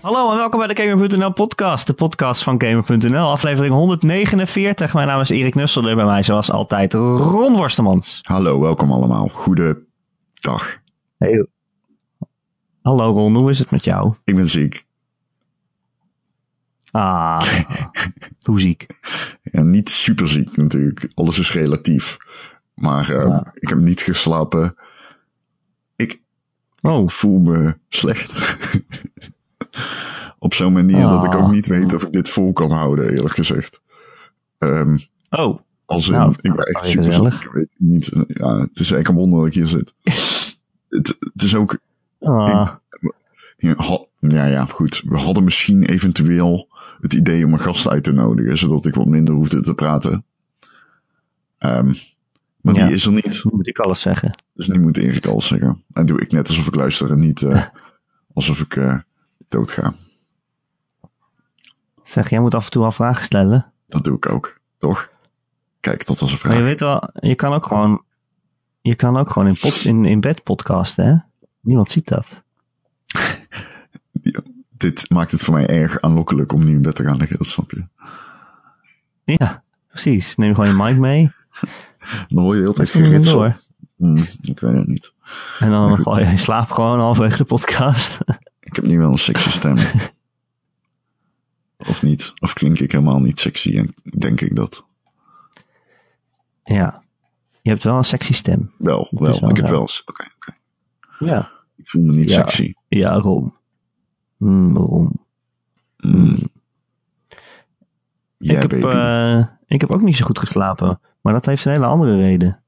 Hallo en welkom bij de Gamer.nl podcast, de podcast van Gamer.nl, aflevering 149. Mijn naam is Erik Nusselder, bij mij zoals altijd Ron Worstemans. Hallo, welkom allemaal. Goedendag. Hey. Hallo Ron, hoe is het met jou? Ik ben ziek. Ah, hoe ziek? Ja, niet super ziek natuurlijk. Alles is relatief. Maar uh, Ja. ik heb niet geslapen. Ik Oh, voel me slecht. Op zo'n manier dat ik Ah. ook niet weet of ik dit vol kan houden, eerlijk gezegd. Ehm, oh, als in, Nou, ik ben echt super gezellig. ziek. Ik weet niet. Ja, het is eigenlijk een wonder dat ik hier zit. het, het is ook ah, Ja, ja, ja, goed. We hadden misschien eventueel het idee om een gast uit te nodigen, zodat ik wat minder hoefde te praten. Ehm, maar Ja. die is er niet. hoe moet ik alles zeggen? Dus nu moet Erik alles zeggen. En doe ik net alsof ik luister en niet eh, alsof ik eh doodga. Zeg, jij moet af en toe wel vragen stellen. Dat doe ik ook. Toch? Kijk, dat was een Maar je vraag. weet wel, je kan ook gewoon, je kan ook gewoon in, pod, in, in bed podcasten, hè? Niemand ziet dat. Dit maakt het voor mij erg aanlokkelijk om nu in bed te gaan liggen, dat snap je. Ja, precies. Neem gewoon je mic mee. Dan hoor je de hele tijd geritsel. Hmm, ik weet het niet. En dan val je in slaap gewoon halverwege de podcast. Ik heb nu wel een sexy stem. of niet? Of klink ik helemaal niet sexy en denk ik dat? ja. Je hebt wel een sexy stem. Wel, wel. wel ik heb wel eens. Oké, oké. Ja. Ik voel me niet Ja. sexy. Ja, Ron. Mm, Ron. Mm. ik, Yeah, heb, eh, ik heb ook niet zo goed geslapen. Maar dat heeft een hele andere reden.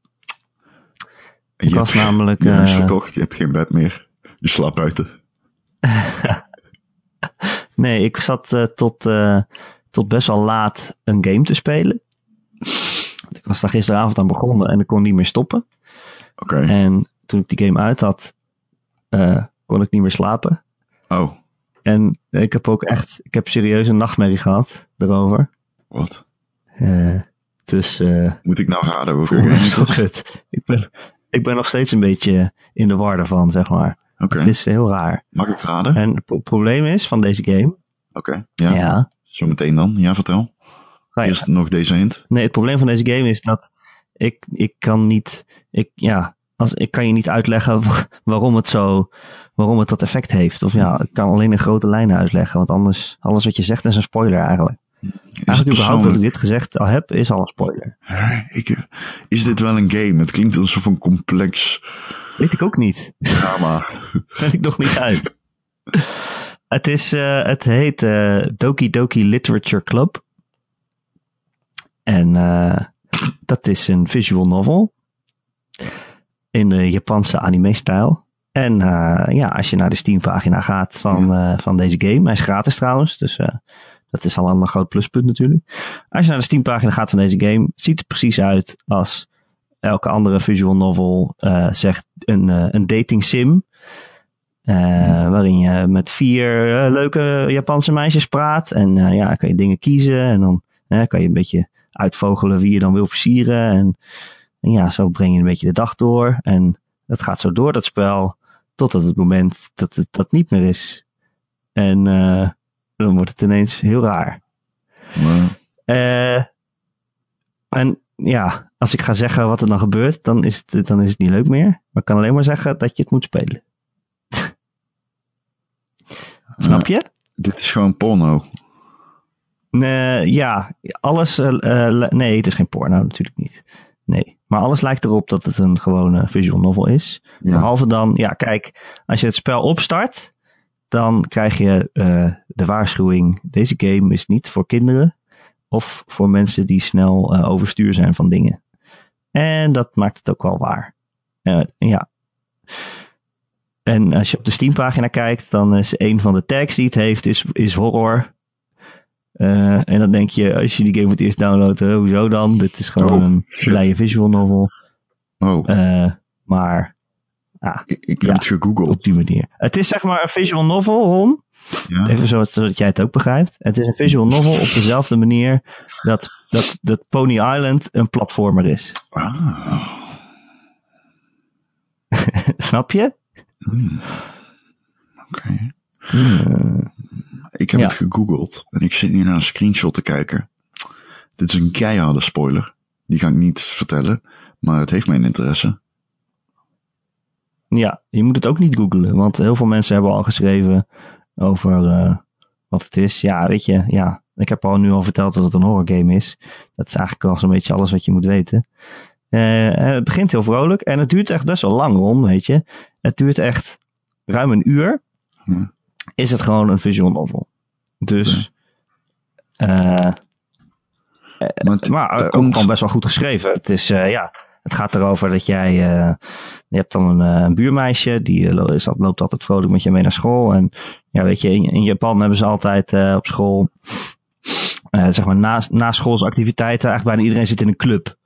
Ik je was hebt namelijk... je huis eh, verkocht, je hebt geen bed meer. Je slaapt buiten. nee, ik zat eh, tot, eh, tot best wel laat een game te spelen. Ik was daar gisteravond aan begonnen en ik kon niet meer stoppen. Oké. En toen ik die game uit had, eh, kon ik niet meer slapen. Oh, En ik heb ook echt, ik heb serieus een nachtmerrie gehad erover. wat? Dus Moet ik nou raden kut. Ik ben, ik ben nog steeds een beetje in de war ervan, zeg maar. Het is heel raar. Mag ik raden? En het pro- probleem is van deze game. Oké. Ja. Ja. Zometeen dan. Ja, vertel. Nou ja, Eerst nog deze hint. Nee, het probleem van deze game is dat ik, ik kan niet, ik, ja, als, ik kan je niet uitleggen wa- waarom het zo, waarom het dat effect heeft. Of ja, ik kan alleen in grote lijnen uitleggen, want anders, alles wat je zegt is een spoiler eigenlijk. Is het Eigenlijk überhaupt dat ik dit gezegd al heb, is al een spoiler. Ik, is dit wel een game? Het klinkt alsof een complex Weet ik ook niet. drama. Ben ik nog niet uit. het is, eh, het heet eh, Doki Doki Literature Club. En eh, dat is een visual novel. In de Japanse anime-stijl. En ja, als je naar de Steam-pagina gaat van, van deze game. Hij is gratis trouwens, dus dat is al een groot pluspunt natuurlijk. Als je naar de Steam-pagina gaat van deze game, ziet het precies uit als elke andere visual novel eh, zegt een, eh, een dating sim. eh, Waarin je met vier leuke Japanse meisjes praat. En ja, kan je dingen kiezen. En dan kan je een beetje uitvogelen wie je dan wil versieren. En, en ja, zo breng je een beetje de dag door. En dat gaat zo door, dat spel. Totdat het moment dat het dat niet meer is. En dan wordt het ineens heel raar. En ja, als ik ga zeggen wat er dan gebeurt, dan is, het, dan is het niet leuk meer. Maar ik kan alleen maar zeggen dat je het moet spelen. Snap je? dit is gewoon porno. Nee, ja, alles. eh, eh, nee, het is geen porno, natuurlijk niet. Nee. Maar alles lijkt erop dat het een gewone visual novel is. Ja. Behalve dan, ja, kijk, als je het spel opstart, dan krijg je eh, de waarschuwing: deze game is niet voor kinderen of voor mensen die snel eh, overstuur zijn van dingen. En dat maakt het ook wel waar. Eh, ja. En als je op de Steam-pagina kijkt, dan is een van de tags die het heeft, is, is horror. Eh, en dan denk je, als je die game voor het eerst downloadt, eh, hoezo dan? Dit is gewoon Oh, een blije visual novel. Oh, maar ah, ik, ik heb ja. het gegoogeld. op die manier. Het is zeg maar een visual novel, Ron. Ja. Even zo, zodat jij het ook begrijpt. Het is een visual novel op dezelfde manier dat, dat, dat Pony Island een platformer is. Ah. Snap je? Hmm. Oké. Hmm. ik heb Ja. het gegoogeld en ik zit nu naar een screenshot te kijken. Dit is een keiharde spoiler. Die ga ik niet vertellen, maar het heeft mijn interesse. Ja, je moet het ook niet googlen, want heel veel mensen hebben al geschreven over eh, wat het is. Ja, weet je, ja, ik heb al nu al verteld dat het een horror game is. Dat is eigenlijk wel zo'n beetje alles wat je moet weten. Eh, het begint heel vrolijk en het duurt echt best wel lang, Ron, weet je. Het duurt echt ruim een uur. Hm. Is het gewoon een visual novel. Dus, eh, Maar het, maar ook komt- gewoon best wel goed geschreven. Het is, ja, het gaat erover dat jij, eh, je hebt dan een, eh, buurmeisje, die eh, loopt altijd vrolijk met je mee naar school. En ja, weet je, in, Japan hebben ze altijd op school, zeg maar, na, na schoolse activiteiten, eigenlijk bijna iedereen zit in een club.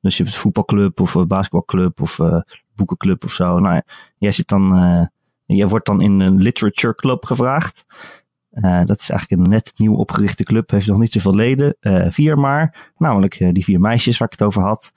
Dus je hebt een voetbalclub of een basketbalclub of boekenclub of zo. Nou jij zit dan, jij wordt dan in een literature club gevraagd. Dat is eigenlijk een net nieuw opgerichte club. Heeft nog niet zoveel leden. vier maar. Namelijk die vier meisjes waar ik het over had.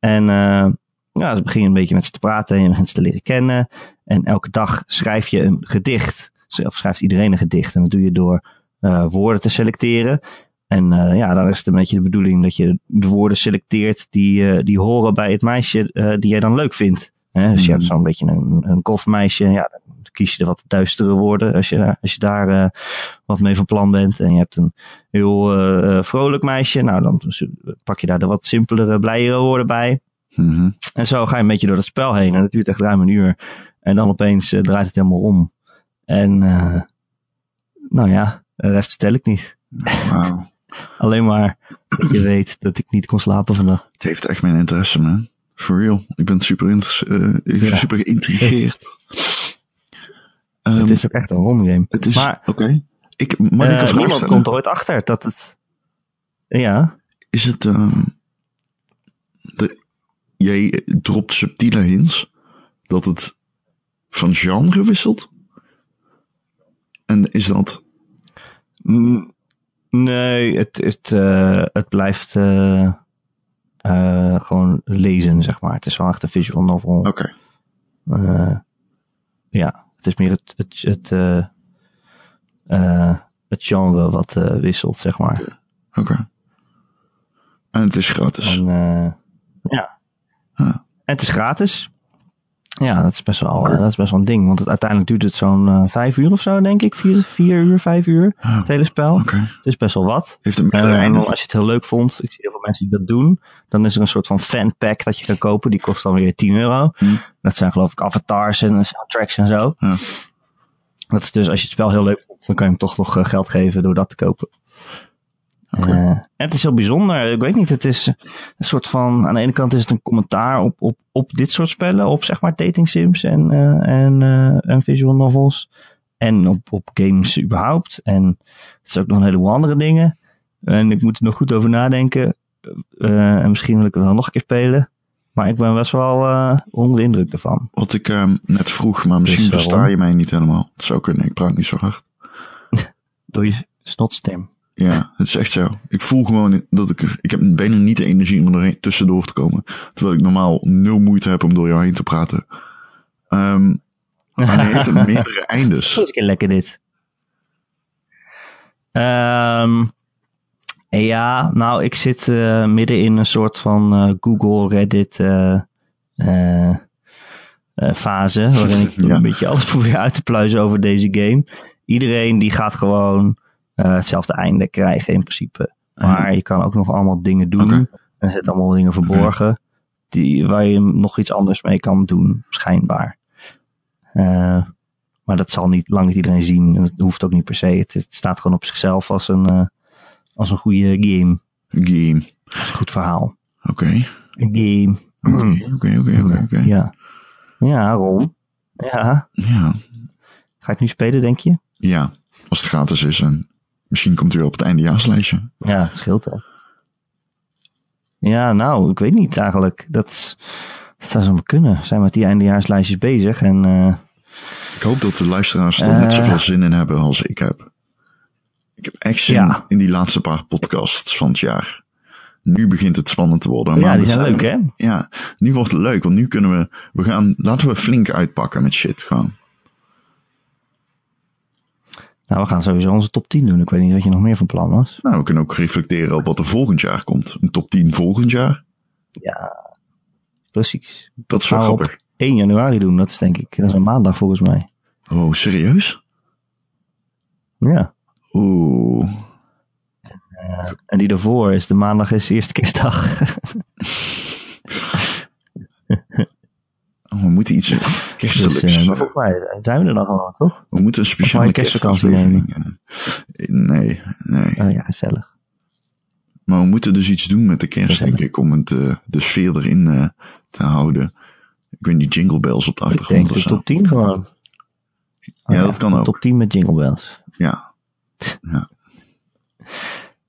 En eh ja, ze beginnen een beetje met ze te praten. En ze te leren kennen. En elke dag schrijf je een gedicht. Of schrijft iedereen een gedicht. En dat doe je door eh, woorden te selecteren. En eh, ja, dan is het een beetje de bedoeling dat je de woorden selecteert die, die horen bij het meisje die jij dan leuk vindt. Hè, dus je hebt Mhm. zo'n beetje een, een golfmeisje. Ja, dan kies je de wat duistere woorden als je, als je daar eh, wat mee van plan bent. En je hebt een heel eh, eh, vrolijk meisje. Nou, dan pak je daar de wat simpelere, blijere woorden bij. Mhm. En zo ga je een beetje door het spel heen. En dat duurt echt ruim een uur. En dan opeens draait het helemaal om. En nou ja, de rest vertel ik niet. Wauw. Alleen maar dat je weet dat ik niet kon slapen vannacht. Het heeft echt mijn interesse, man. For real. Ik ben super, inter- ik ben Ja. super geïntrigeerd. Ehm, het is ook echt een rondgame. het is- maar Oké. Ik, mag ik een vraag niemand stellen? komt er ooit achter dat het... Ja, Is het... ehm, de, jij dropt subtiele hints dat het van genre wisselt? En is dat... Nee, het, het, eh, het blijft eh, gewoon lezen, zeg maar. Het is wel echt een visual novel. Oké. Eh, ja, het is meer het, het, het, eh, het genre wat wisselt, zeg maar. Oké. En het is gratis. En, eh, ja. En het is gratis. Ja, dat is best wel, dat is best wel een ding. Want het, uiteindelijk duurt het zo'n eh, vijf uur of zo, denk ik. Vier, vier uur, vijf uur. Ah, Het hele spel. Het is best wel wat. Heeft Eh, en als je het heel leuk vond, ik zie heel veel mensen die dat doen, dan is er een soort van fanpack dat je kan kopen. Die kost dan weer 10 euro. Hm. Dat zijn geloof ik avatars en soundtracks en zo. Ja. Dat is dus als je het spel heel leuk vond, dan kan je hem toch nog eh, geld geven door dat te kopen. Eh, het is heel bijzonder. Ik weet niet, het is een soort van, aan de ene kant is het een commentaar op, op, op dit soort spellen, op zeg maar dating sims en, eh, en, eh, en visual novels. En op, op games überhaupt. En het is ook nog een heleboel andere dingen. En ik moet er nog goed over nadenken. En misschien wil ik het wel nog een keer spelen. Maar ik ben best wel eh, onder de indruk ervan. Wat ik ehm, net vroeg, maar misschien Dus, versta je mij niet helemaal. Het zou kunnen, ik praat niet zo hard. Door je snotstem. Ja, het is echt zo. Ik voel gewoon dat ik... Ik heb bijna niet de energie om er tussendoor te komen. Terwijl ik normaal nul moeite heb om door jou heen te praten. Ehm maar hij heeft meerdere eindes. Dat is een lekker dit. Ehm, ja, nou, ik zit eh, midden in een soort van eh, Google, Reddit eh, fase. Waarin ik Ja. een beetje alles probeer uit te pluizen over deze game. Iedereen die gaat gewoon hetzelfde einde krijgen in principe. Maar je kan ook nog allemaal dingen doen. En er zitten allemaal dingen verborgen. Die, waar je nog iets anders mee kan doen, schijnbaar. Eh, maar dat zal niet, lang niet iedereen zien. En dat hoeft ook niet per se. Het, het staat gewoon op zichzelf als een, eh, als een goede game. Game. Goed verhaal. Oké. Een game. Oké, oké, oké. Ja. Ja, Ron. Ja. Ja. Ga het nu spelen, denk je? Ja, als het gratis is en misschien komt u wel op het eindejaarslijstje. Ja, het scheelt hè. Ja, nou, ik weet niet eigenlijk. Dat, dat zou zo maar kunnen. We zijn met die eindejaarslijstjes bezig. En eh, Ik hoop dat de luisteraars er net Eh. zoveel zin in hebben als ik heb. Ik heb echt zin Ja. in die laatste paar podcasts van het jaar. Nu begint het spannend te worden. ja, Maar die we zijn leuk hè. Ja, nu wordt het leuk, want nu kunnen we, we gaan, laten we flink uitpakken met shit gewoon. Nou, we gaan sowieso onze top 10 doen. Ik weet niet wat je nog meer van plan was. Nou, we kunnen ook reflecteren op wat er volgend jaar komt. Een top 10 volgend jaar. Ja, precies. Dat is wel grappig. op 1 januari doen, dat is denk ik. Dat is een maandag volgens mij. Oh, serieus? Ja. Oeh. En die daarvoor is de maandag is de eerste kerstdag. Oh, we moeten iets dus kerstelijks. eh, maar volgens mij zijn we er nog wel, toch? we moeten een speciale kerstvakantie kerstaflevering. eh, Nee, nee. Oh ja, gezellig. Maar we moeten dus iets doen met de kerst, Gezellig. denk ik, om het, eh, de sfeer erin eh, te houden. Ik weet niet, jingle bells op de achtergrond denk of de zo. top 10 gewoon. Oh Ja, dat kan ook. Top 10 met Jingle Bells. Ja.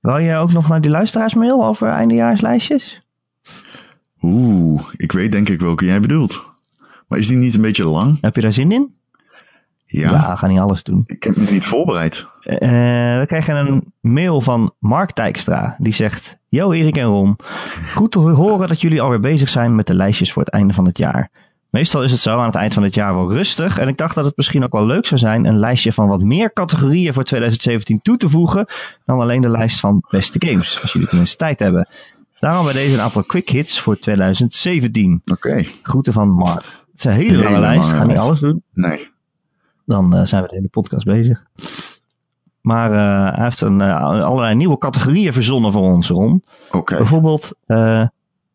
Wil je ook nog naar die luisteraarsmail over eindejaarslijstjes? Oeh, ik weet denk ik welke jij bedoelt. Maar is die niet een beetje lang? Heb je daar zin in? Ja. Ja, we gaan niet alles doen. Ik heb me niet voorbereid. Eh, we krijgen een mail van Mark Dijkstra. Die zegt: Yo Erik en Ron, goed te horen dat jullie alweer bezig zijn met de lijstjes voor het einde van het jaar. Meestal is het zo aan het eind van het jaar wel rustig. En ik dacht dat het misschien ook wel leuk zou zijn een lijstje van wat meer categorieën voor 2017 toe te voegen. Dan alleen de lijst van beste games. Als jullie tenminste tijd hebben. Daarom bij deze een aantal quick hits voor 2017. Oké. Groeten van Mark. Is een hele lange lijst. Ga niet alles doen. Nee. Dan eh, zijn we de hele podcast bezig. Maar eh, hij heeft een, eh, allerlei nieuwe categorieën verzonnen voor ons, Ron. Oké. Bijvoorbeeld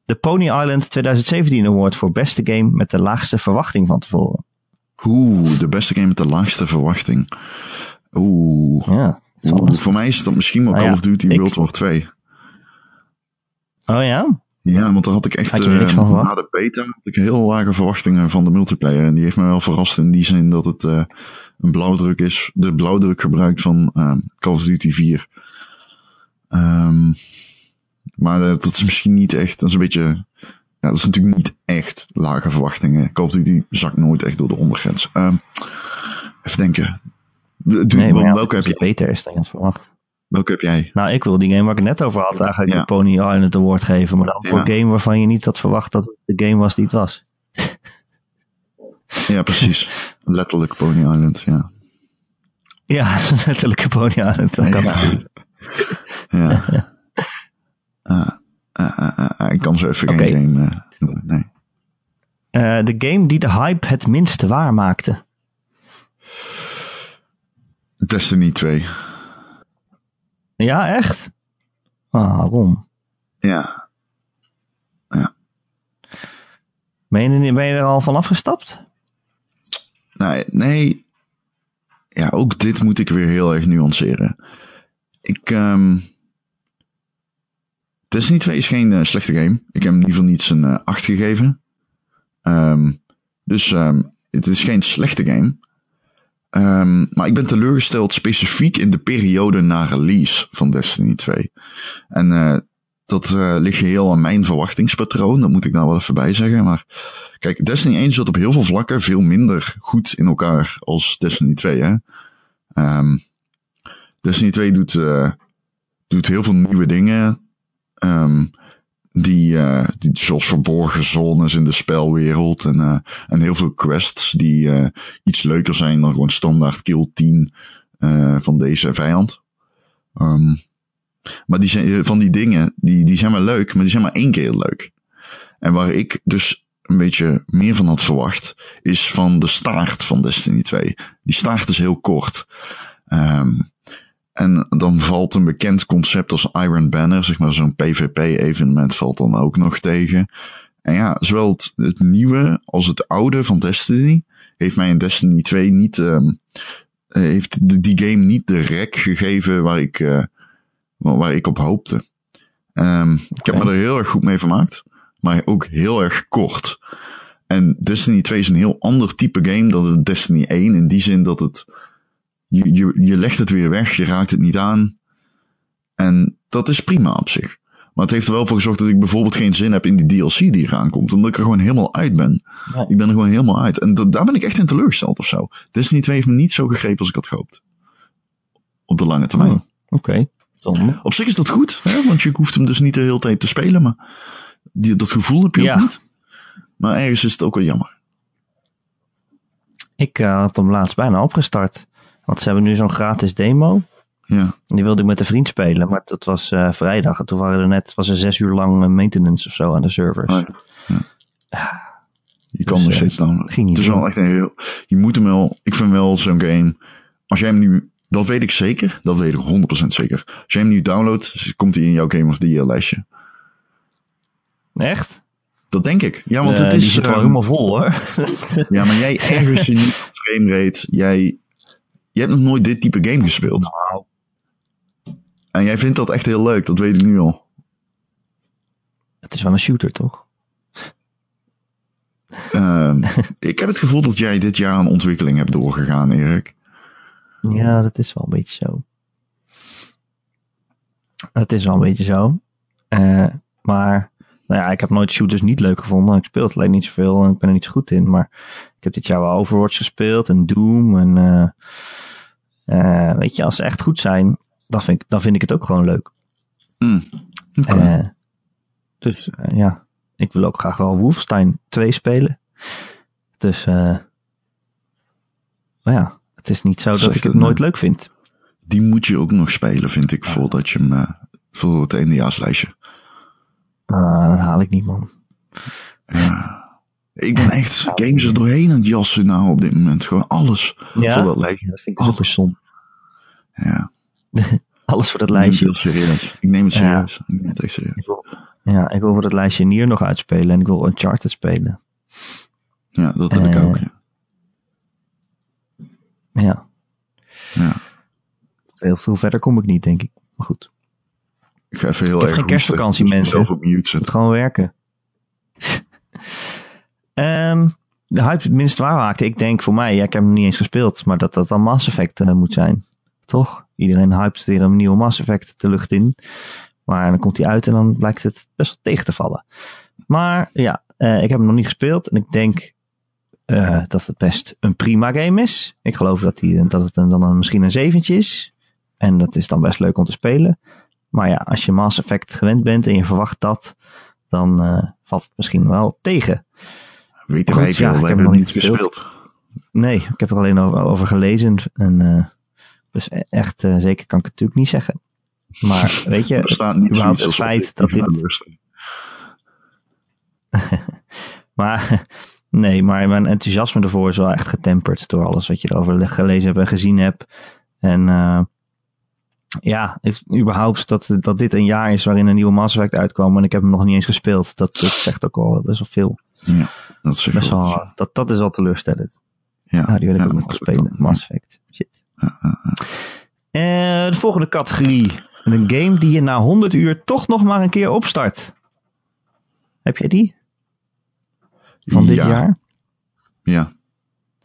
de Pony Island 2017 Award voor beste game met de laagste verwachting van tevoren. Oeh, de beste game met de laagste verwachting. Oeh. Ja. Oeh, voor mij is dat misschien wel Nou Call ja, of Duty ik- World War 2. Oh ja? Ja, want daar had ik echt Had je van verwacht? na de beta had ik heel lage verwachtingen van de multiplayer. En die heeft me wel verrast in die zin dat het eh, een blauwdruk is. De blauwdruk gebruikt van eh, Call of Duty 4. Ehm, maar dat is misschien niet echt, dat is een beetje, ja, dat is natuurlijk niet echt lage verwachtingen. Call of Duty zakt nooit echt door de ondergrens. Ehm, even denken. Nee, ja, welke, heb jij? beter is dan je verwacht. Welke heb jij? Nou, ik wil die game waar ik het net over had eigenlijk Ja. de Pony Island Award geven. Maar dan voor Ja. een game waarvan je niet had verwacht dat het de game was die het was. Ja, precies. Letterlijk Pony Island, ja. Ja, letterlijke Pony Island. Dat kan natuurlijk. Ja. Ah, ah, ah, ik kan zo even Oké. geen game eh, noemen. Nee. Eh, de game die de hype het minste waar maakte. Destiny 2. Ja, echt? Waarom? Ja. Ben je, er- ben je er al van afgestapt? Nee, nee. Ja, ook dit moet ik weer heel erg nuanceren. Ik, ehm Destiny 2 is geen eh, slechte game. Ik heb hem in ieder geval niet zijn 8 gegeven. Ehm, dus ehm, het is geen slechte game. Ehm, maar ik ben teleurgesteld specifiek in de periode na release van Destiny 2. En eh, dat eh, ligt geheel aan mijn verwachtingspatroon. Dat moet ik nou wel even bij zeggen. Maar kijk, Destiny 1 zat op heel veel vlakken veel minder goed in elkaar als Destiny 2. Hè? Ehm, Destiny 2 doet, eh, doet heel veel nieuwe dingen. ehm, die, eh, die, zoals verborgen zones in de spelwereld. En, eh, en heel veel quests die eh, iets leuker zijn dan gewoon standaard kill 10 eh, van deze vijand. Ehm, maar die zijn, van die dingen, die, die zijn wel leuk, maar die zijn maar één keer leuk. En waar ik dus een beetje meer van had verwacht, is van de staart van Destiny 2. Die staart is heel kort. Ehm, en dan valt een bekend concept als Iron Banner, zeg maar zo'n PvP-evenement, valt dan ook nog tegen. En ja, zowel het, het nieuwe als het oude van Destiny heeft mij in Destiny 2 niet, ehm, eh, heeft die, die game niet de rek gegeven waar ik, eh, waar, ik op hoopte. Ehm, Ik heb me er heel erg goed mee vermaakt, maar ook heel erg kort. En Destiny 2 is een heel ander type game dan de Destiny 1. In die zin dat het. Je, je, je legt het weer weg, je raakt het niet aan. En dat is prima op zich. Maar het heeft er wel voor gezorgd dat ik bijvoorbeeld geen zin heb in die DLC die eraan komt. Omdat ik er gewoon helemaal uit ben. Ik ben er gewoon helemaal uit. En dat, daar ben ik echt in teleurgesteld of zo. Destiny 2 heeft me niet zo gegrepen als ik had gehoopt. Op de lange termijn. Oh, Oké. Op zich is dat goed, hè? want je hoeft hem dus niet de hele tijd te spelen. Maar die, dat gevoel heb je Ja. ook niet. Maar ergens is het ook wel jammer. Ik eh, had hem laatst bijna opgestart. Want ze hebben nu zo'n gratis demo. Ja. Die wilde ik met een vriend spelen, maar dat was eh, vrijdag. En toen waren er net, was er zes uur lang eh, maintenance of zo aan de servers. Oh, ja. Ja. Je kan Dus, nog eh, steeds downloaden. ging niet Het is wel echt een heel... Je moet hem wel... Ik vind wel zo'n game... Als jij hem nu... Dat weet ik zeker. Dat weet ik 100% zeker. Als jij hem nu downloadt, komt hij in jouw Game of the Year lijstje. Echt? Dat denk ik. Ja, want het is... die zit wel ehm, helemaal vol hoor. Ja, maar jij ergert je niet framerate. Jij... Je hebt nog nooit dit type game gespeeld. Nou. En jij vindt dat echt heel leuk. Dat weet ik nu al. Het is wel een shooter toch? Ehm, ik heb het gevoel dat jij dit jaar een ontwikkeling hebt doorgegaan, Erik. Ja, dat is wel een beetje zo. Dat is wel een beetje zo. Eh, maar, nou ja, ik heb nooit shooters niet leuk gevonden. Ik speel het alleen niet zoveel en ik ben er niet zo goed in. Maar ik heb dit jaar wel Overwatch gespeeld en Doom. En eh, eh, weet je, als ze echt goed zijn, dan vind ik, dan vind ik het ook gewoon leuk. Hm. Oké. Eh, dus eh, ja, ik wil ook graag wel Wolfenstein 2 spelen. Dus, eh maar ja, het is niet zo dat ik het het nooit leuk vind. Die moet je ook nog spelen, vind ik, voordat je hem... voor het eindejaarslijstje. Ah, dat haal ik niet, man. Ja. Ik ben echt games er doorheen aan het jassen nou op dit moment. Gewoon alles voor dat lijstje. dat vind ik super som. Ja. Alles voor dat Ik neem het lijstje. serieus. Ik neem het Ja. serieus. Ik neem het echt serieus. Ik wil, ja, ik wil voor dat lijstje Nier nog uitspelen en ik wil Uncharted spelen. Ja, dat heb ik Eh, ook. Ja. Ja, ja. veel, veel verder kom ik niet, denk ik. Maar goed, Ik ga even heel Ik heb erg geen kerstvakantie, hoesten, dus mensen. Ik moet gewoon werken. Ehm, de hype minst waar raakte. Ik denk voor mij, ja, ik heb hem niet eens gespeeld, maar dat dat dan Mass Effect eh, moet zijn. Toch? Iedereen hypt weer een nieuwe Mass Effect de lucht in. Maar dan komt hij uit en dan blijkt het best wel tegen te vallen. Maar ja, eh, ik heb hem nog niet gespeeld. En ik denk eh, dat het best een prima game is. Ik geloof dat, die, dat het dan misschien een zeventje is. En dat is dan best leuk om te spelen. Maar ja, als je Mass Effect gewend bent en je verwacht dat, dan valt het misschien wel tegen. Weten Goed, wij veel, ja, ik wij heb hebben nog niet gespeeld. Nee, ik heb er alleen over, over gelezen. En, eh, dus e- echt eh, zeker kan ik het natuurlijk niet zeggen. Maar weet je, Er staat niet überhaupt het feit dat dit. Maar nee, maar mijn enthousiasme ervoor is wel echt getemperd door alles wat je erover gelezen hebt en gezien hebt. En eh, ja, ik, überhaupt dat, dat dit een jaar is waarin een nieuwe Mass Effect uitkwam en ik heb hem nog niet eens gespeeld. Dat, dat zegt ook al best wel veel. Ja, dat zeg Best wel. wel, dat, dat is al teleurstellend. Ja, Nou, die wil ik ja, ook nog spelen. Mass Effect. Shit. Ja, ja, ja. Eh, de volgende categorie. Een game die je na 100 uur toch nog maar een keer opstart. Heb jij die? Van dit Ja. jaar? Ja.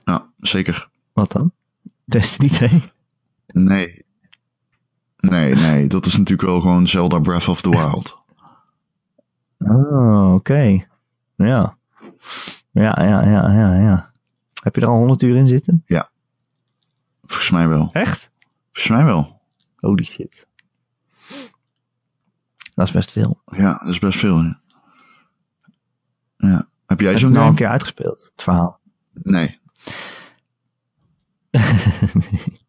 ja, zeker. Wat dan? Destiny 2? Nee. Nee, nee, dat is natuurlijk wel gewoon Zelda Breath of the Wild. Oh, oké. Ja. Ja, ja, ja, ja, ja. Heb je er al 100 uur in zitten? Volgens mij wel. Echt? Volgens mij wel. Holy shit. Dat is best veel. Ja, dat is best veel. Ja. ja. Heb jij zo'n nou een keer uitgespeeld, het verhaal? Nee.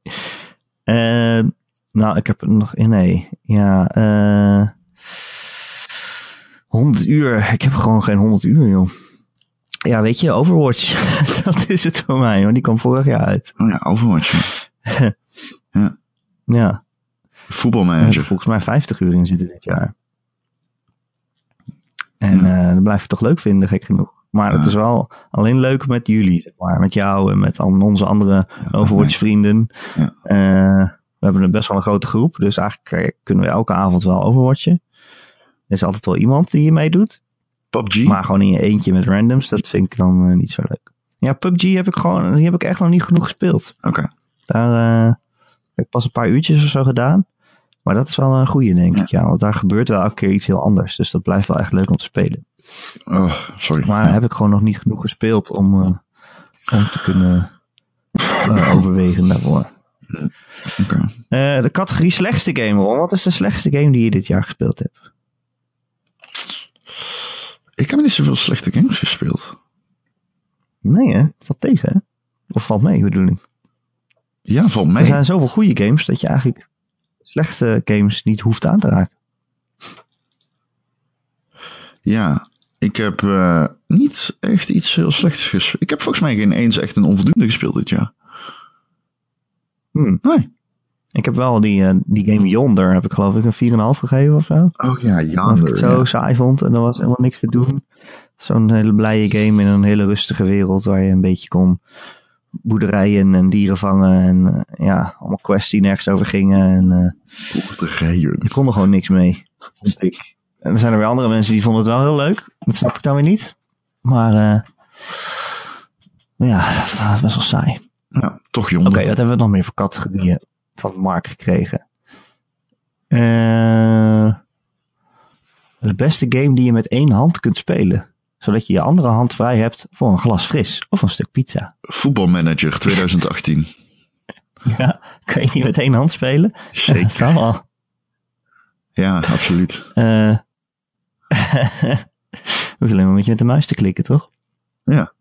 Eh, nou, ik heb er nog... Nee, ja. eh 100 uur. Ik heb gewoon geen 100 uur, joh. Ja, weet je, Overwatch. dat is het voor mij, want die kwam vorig jaar uit. Oh ja, Overwatch. ja. Ja, Voetbalmanager. volgens mij 50 uur in zitten dit jaar. En eh dat blijf ik toch leuk vinden, gek genoeg. Maar het Ja. is wel alleen leuk met jullie, zeg maar. Met jou en met al onze andere Overwatch-vrienden. Ja. Eh, we hebben een best wel een grote groep, dus eigenlijk eh, kunnen we elke avond wel Overwatchen. Er is altijd wel iemand die je meedoet. PUBG? Maar gewoon in je eentje met randoms, dat vind ik dan eh, niet zo leuk. Ja, PUBG heb ik gewoon, die heb ik echt nog niet genoeg gespeeld. Oké. Daar eh, heb ik pas een paar uurtjes of zo gedaan. Maar dat is wel een goede, denk ik. Ja, want daar gebeurt wel elke keer iets heel anders. Dus dat blijft wel echt leuk om te spelen. Oh, sorry. Maar Ja. heb ik gewoon nog niet genoeg gespeeld om, eh, om te kunnen overwegen daarvoor. Oké. De categorie slechtste game, Ron. Wat is de slechtste game die je dit jaar gespeeld hebt? Ik heb niet zoveel slechte games gespeeld. Nee, hè? Valt tegen, hè? Of valt mee, bedoel ik. Ja, valt mee. Er zijn zoveel goede games dat je eigenlijk slechte games niet hoeft aan te raken. Ja, ik heb uh, niet echt iets heel slechts gespeeld. Ik heb volgens mij geen eens echt een onvoldoende gespeeld dit jaar. Hmm. Nee. Ik heb wel die, uh, die game Yonder, heb ik geloof ik een 4,5 gegeven of zo. Oh ja, Yonder. Als ik het zo ja. saai vond en er was helemaal niks te doen. Zo'n hele blije game in een hele rustige wereld waar je een beetje kon boerderijen en dieren vangen. En uh, ja, allemaal quests die nergens over gingen. En uh, boerderijen. je kon er gewoon niks mee, vond ik. En er zijn er weer andere mensen die vonden het wel heel leuk. Dat snap ik dan weer niet. Maar ja, dat was best wel saai. Ja, toch Oké, Yonder. okay, wat hebben we nog meer voor categorieën van Mark gekregen? Uh, de beste game die je met één hand kunt spelen. Zodat je je andere hand vrij hebt voor een glas fris of een stuk pizza. Voetbalmanager 2018. ja, kan je niet met één hand spelen? Zeker. wel. Ja, absoluut. Uh, hoef je alleen maar met je met de muis te klikken, toch? Ja.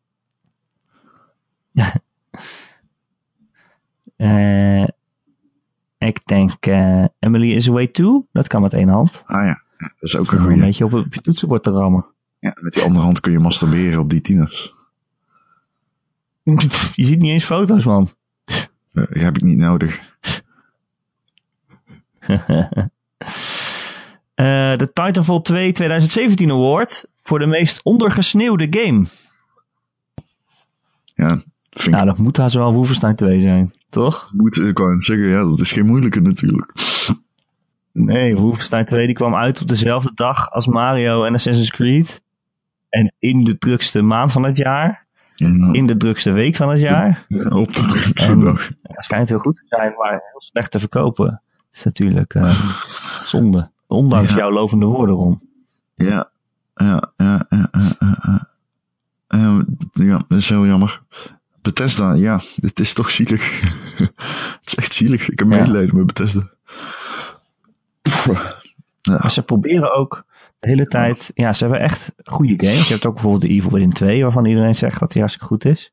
uh, ik denk uh, Emily is Away 2. Dat kan met één hand. Ah ja, ja dat is ook een goede. een beetje op het toetsenbord te rammen. Ja, met die andere hand kun je masturberen op die tieners. je ziet niet eens foto's, man. Uh, die heb ik niet nodig. Uh, de Titanfall 2 2017 Award voor de meest ondergesneeuwde game. Ja, vind nou, dat moet haast wel Wolfenstein 2 zijn, toch? Moet ik wou zeggen, ja, dat is geen moeilijke natuurlijk. Nee, Wolfenstein 2 die kwam uit op dezelfde dag als Mario en Assassin's Creed. En in de drukste maand van het jaar. Ja. In de drukste week van het jaar. Ja, op de drukste En- dag. Ja, het schijnt heel goed te zijn, maar heel slecht te verkopen. Dat is natuurlijk uh, zonde. Ondanks jouw lovende woorden, Ron. Ja, ja, ja, ja, ja. Eh, ja, dat is heel jammer. Bethesda, ja, dit is toch zielig. het is echt zielig. Ik heb Ja. medelijden met Bethesda. Ja, Maar ze proberen ook de hele tijd. Ja, ze hebben echt goede games. Je hebt ook bijvoorbeeld de Evil Within 2, waarvan iedereen zegt dat die hartstikke goed is.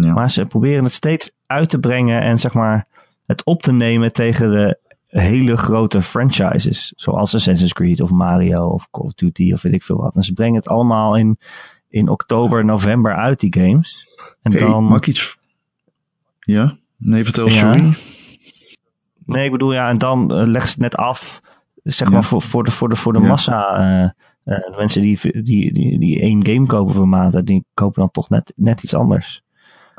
ja. Maar ze proberen het steeds uit te brengen en zeg maar het op te nemen tegen de hele grote franchises. Zoals Assassin's Creed of Mario of Call of Duty of weet ik veel wat. En ze brengen het allemaal in, in oktober, november uit, die games. En Hey, dan. mag ik iets... Ja? Nee, vertel, Ja. sorry. Nee, ik bedoel ja, en dan uh, leg ze het net af. Zeg Ja. maar voor, voor de, voor de, voor de Ja. massa. Uh, uh, de mensen die, die, die, die één game kopen per maand, die kopen dan toch net, net iets anders.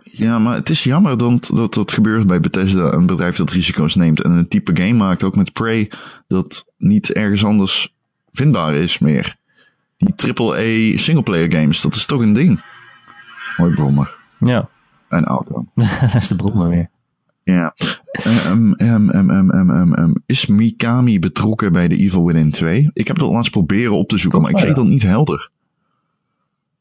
Ja, maar het is jammer dat, dat dat gebeurt bij Bethesda, een bedrijf dat risico's neemt en een type game maakt, ook met Prey, dat niet ergens anders vindbaar is meer. Die AAA singleplayer games, dat is toch een ding. Mooi brommer. Ja, En auto. dat is de bron maar weer. Ja. Um, um, um, um, um, um, um. Is Mikami betrokken bij de Evil Within 2? Ik heb dat laatst proberen op te zoeken, maar ik kreeg dat niet helder.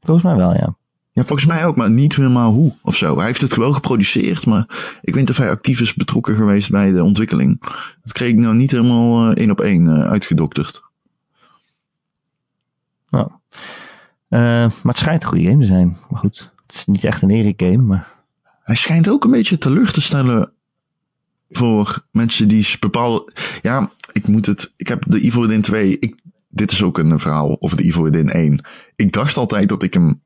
Volgens mij wel, ja. Ja, volgens mij ook, maar niet helemaal hoe of zo. Hij heeft het wel geproduceerd, maar ik weet niet of hij actief is betrokken geweest bij de ontwikkeling. Dat kreeg ik nou niet helemaal eh, één op één eh, uitgedokterd. Nou. Uh, maar het schijnt een goede game te zijn. Maar goed, het is niet echt een Erik game, maar... Hij schijnt ook een beetje teleur te stellen voor mensen die bepaalde... Ja, ik moet het... Ik heb de Evil Within 2... Ik, dit is ook een verhaal over de Evil Within 1. Ik dacht altijd dat ik hem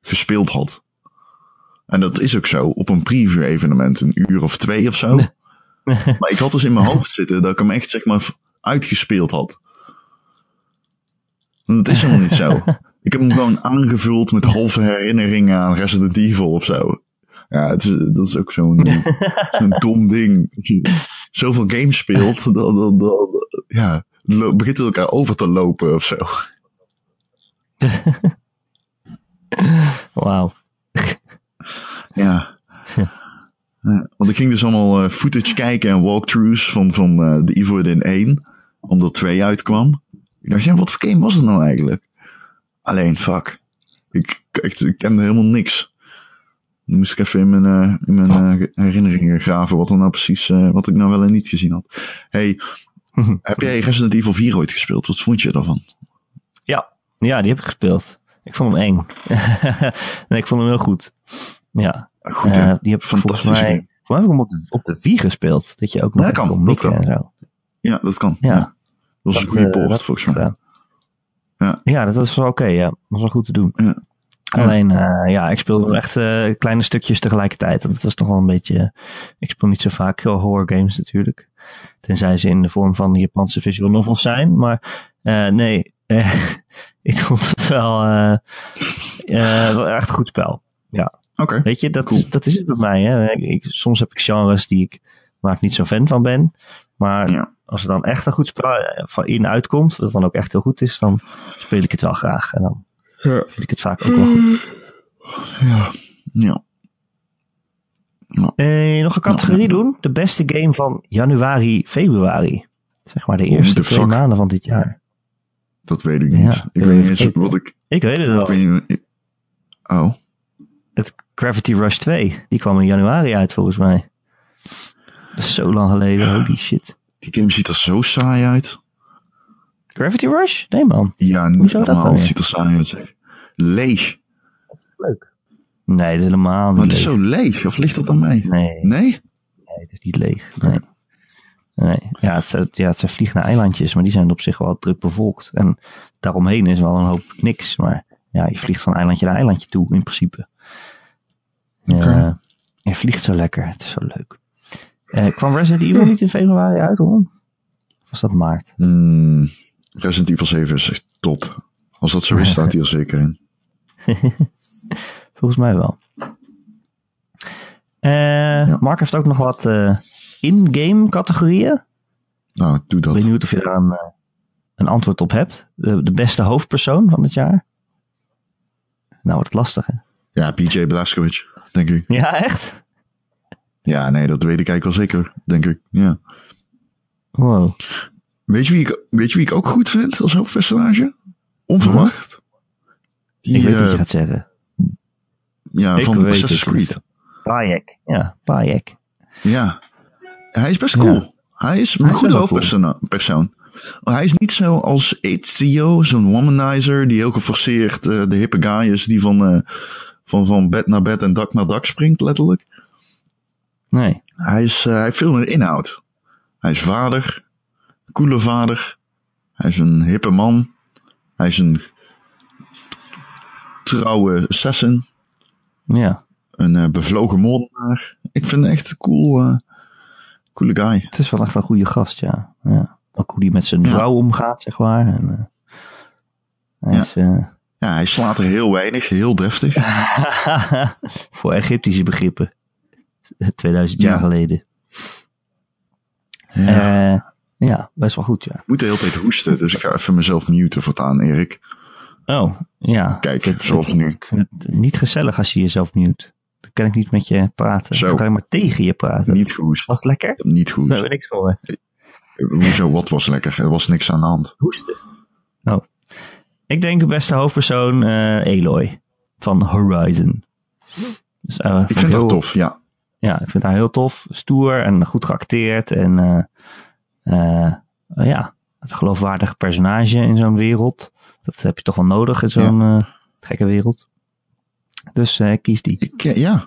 gespeeld had. En dat is ook zo. Op een preview evenement, een uur of twee of zo. Nee. maar ik had dus in mijn hoofd zitten dat ik hem echt zeg maar uitgespeeld had. Dat is helemaal niet zo. Ik heb hem gewoon aangevuld met halve herinneringen aan Resident Evil of zo. Ja, het is, dat is ook zo'n dom ding. Als je zoveel games speelt, dan, dan, dan ja, het begint het elkaar over te lopen of zo. Wauw. Ja. Ja, want ik ging dus allemaal eh, footage kijken en walkthroughs van, van eh, de Evil Within 1. Omdat 2 uitkwam. Ik dacht, ja, wat voor game was het nou eigenlijk? Alleen, fuck. Ik, ik, ik kende helemaal niks. Dan moest ik even in mijn, eh, in mijn eh, herinneringen graven wat er nou precies, eh, wat ik nou wel en niet gezien had. Hey, heb jij Resident Evil 4 ooit gespeeld? Wat vond je daarvan? Ja, ja, die heb ik gespeeld. Ik vond hem eng. nee, ik vond hem heel goed. Ja, Goed, hè? die heb ik volgens mij heb ik hem op de, op de Wii gespeeld. Dat je ook nog Ja, kan. Dat kan. en zo. Ja, dat kan. Ja. Ja. Dat was een Dat, goede eh, poort, dat volgens mij. gedaan. Ja. Ja, dat is wel oké, ja. Dat was wel goed te doen. Ja. Alleen, eh, ja, ik speelde echt eh, kleine stukjes tegelijkertijd. Dat was toch wel een beetje... Ik speel niet zo vaak eh, horror games natuurlijk. Tenzij ze in de vorm van Japanse visual novels zijn. Maar eh, nee, eh, ik vond het wel, eh, eh, wel echt een goed spel. Oké. Weet je, dat, Cool. dat is het bij mij. Hè. Ik, ik- soms heb ik genres die ik, waar ik niet zo fan van ben. Maar Ja. Als er dan echt een goed spel eh, van in uitkomt, dat dan ook echt heel goed is, dan speel ik het wel graag. En dan Ja. vind ik het vaak ook wel goed. Ja. Ja. Eh, nog een categorie doen. De beste game van januari, februari. Zeg maar de eerste twee maanden van dit jaar. Dat weet ik niet. Ja, ik weet niet eens het wat ik... Ik weet het wel. weet oh. Het Gravity Rush 2. Die kwam in januari uit volgens mij. Dat is zo lang geleden. Holy shit. Die game ziet er zo saai uit. Gravity Rush? Nee man. Ja, niet Hoezo dat dan? Het ziet er saai uit, zeg. Leeg. Leuk. Nee, het is helemaal niet Maar het is zo leeg. Of ligt dat aan mij? Nee, Nee? nee, het is niet leeg. Nee. Nee. Ja, het zijn, ja, het zijn vliegende eilandjes, maar die zijn op zich wel druk bevolkt. En daaromheen is wel een hoop niks. Maar ja, je vliegt van eilandje naar eilandje toe, in principe. Oké. Eh, je vliegt zo lekker. Het is zo leuk. Eh, kwam Resident Evil niet in februari uit, hoor? Of was dat maart? Hmm, Resident Evil 7 is echt top. Als dat zo is, staat hij er zeker in. Volgens mij wel. Eh, Mark heeft ook nog wat eh, in-game categorieën. Nou, doe Ik dat. weet niet of je daar een, een antwoord op hebt. De, de beste hoofdpersoon van het jaar. Nou, wordt het lastig, hè? Ja, PJ Blazkowicz, denk ik. Ja, echt? Ja, nee, dat weet ik eigenlijk wel zeker, denk ik. Ja. Wow. Weet je wie ik, weet je wie ik ook goed vind als hoofdpersonage? Onverwacht. Die, ik weet wat eh, je gaat zeggen. ja, Ik van Assassin's wat je Creed. Bayek. Ja, Bayek. Ja. Hij is best cool. Ja. Hij is Hij een is goede cool. hoofdpersoon. persoon. Hij is niet zo als Ezio, zo'n womanizer die heel geforceerd eh, de hippe guy is die van, eh, van, van bed naar bed en dak naar dak springt, letterlijk. Nee. Hij, is, eh, hij heeft veel meer inhoud. Hij is vader, coole vader. Hij is een hippe man. Hij is een trouwe assassin. Ja. Een eh, bevlogen moordenaar. Ik vind hem echt een cool, eh, coole guy. Het is wel echt een goede gast, ja. ja. Ook hoe die met zijn Ja. vrouw omgaat, zeg maar. En, hij Ja. is, Ja, hij slaat er heel weinig, heel deftig. voor Egyptische begrippen. 2000 jaar Ja. geleden. Ja. Eh, ja, best wel goed, ja. Ik moet de hele tijd hoesten, dus ik ga even mezelf muten voortaan, Erik. Oh, ja. Kijk, Ik- zoals ik- nu. Ik vind het niet gezellig als je jezelf mute. Dan kan ik niet met je praten. Zo. Dan kan ik maar tegen je praten. Niet gehoest. Was het lekker? Niet Daar gehoest. ik niks voor. Hoezo, wat was lekker? Er was niks aan de hand. Hoesten. Oh. Ik denk de beste hoofdpersoon eh Aloy. Van Horizon. Dus, eh, Ik vind heel- dat tof, ja. Ja, ik vind haar heel tof. Stoer en goed geacteerd. En eh, eh, ja, een geloofwaardig personage in zo'n wereld. Dat heb je toch wel nodig in zo'n eh, gekke wereld. Dus kies die. Ik, ja.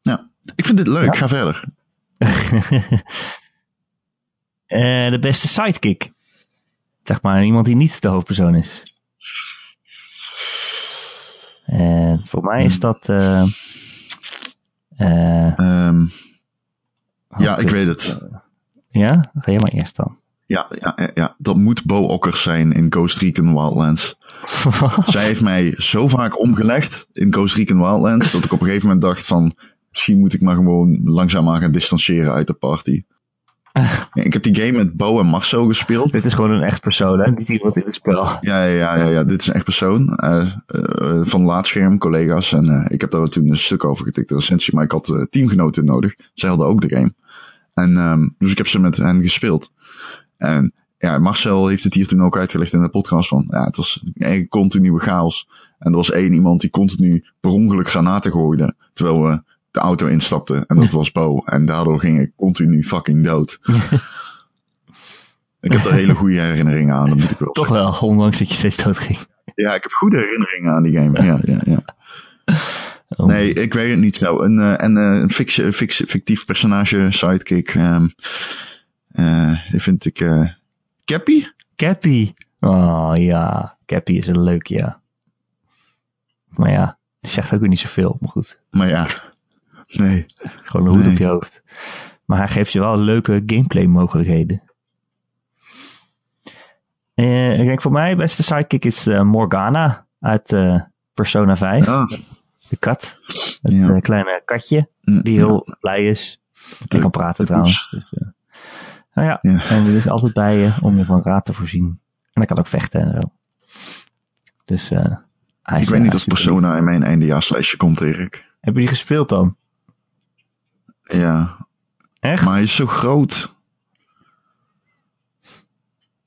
Ja. Ik vind dit leuk, Ja? ga verder. De beste sidekick. Zeg maar, iemand die niet de hoofdpersoon is. En voor mij is dat. eh eh, Ehm, ja, ik weet het. Ja? Ga je maar eerst dan. Ja, ja, ja, ja, dat moet Bo Okkers zijn in Ghost Recon Wildlands. Zij heeft mij zo vaak omgelegd in Ghost Recon Wildlands dat ik op een gegeven moment dacht van misschien moet ik maar gewoon langzaamaan gaan distancieren uit de party. Ik heb die game met Bo en Marcel gespeeld. Dit is gewoon een echt persoon, hè? Niet iemand in het spel. Ja, ja, ja, ja, ja. dit is een echt persoon eh, eh, van Laatscherm, collega's. En eh, ik heb daar toen een stuk over getikt, de recensie, maar ik had teamgenoten nodig. Zij hadden ook de game. En ehm, dus ik heb ze met hen gespeeld. En ja, Marcel heeft het hier toen ook uitgelegd in de podcast van, ja, het was een continue chaos. En er was één iemand die continu per ongeluk granaten gooide, terwijl we de auto instapten. En dat was Bo. En daardoor ging ik continu fucking dood. ik heb daar hele goede herinneringen aan, dat moet ik wel Toch wel, ondanks dat je steeds dood ging. ja, ik heb goede herinneringen aan die game. Ja, ja, ja. Oh. Nee, ik weet het niet zo. Een, eh, en eh, een fic- fic- fictief personage, sidekick. eh, die vind ik... eh Cappy? Cappy. Oh ja, Cappy is een leuk, ja. Maar ja, die zegt ook weer niet zoveel. Maar goed, Maar ja, nee. gewoon een hoed Nee. op je hoofd. Maar hij geeft je wel leuke gameplay mogelijkheden. Eh, ik denk voor mij beste sidekick is eh, Morgana uit eh, Persona 5. Ja, De kat. Het Ja. kleine katje die heel blij is. En kan praten trouwens. Dus, nou ja, en die is altijd bij je om je van raad te voorzien. En hij kan ook vechten en zo. Dus hij is, Ik weet niet of Persona in mijn eindejaarslijstje komt, Erik. Heb je die gespeeld dan? Ja, Echt? maar hij is zo groot.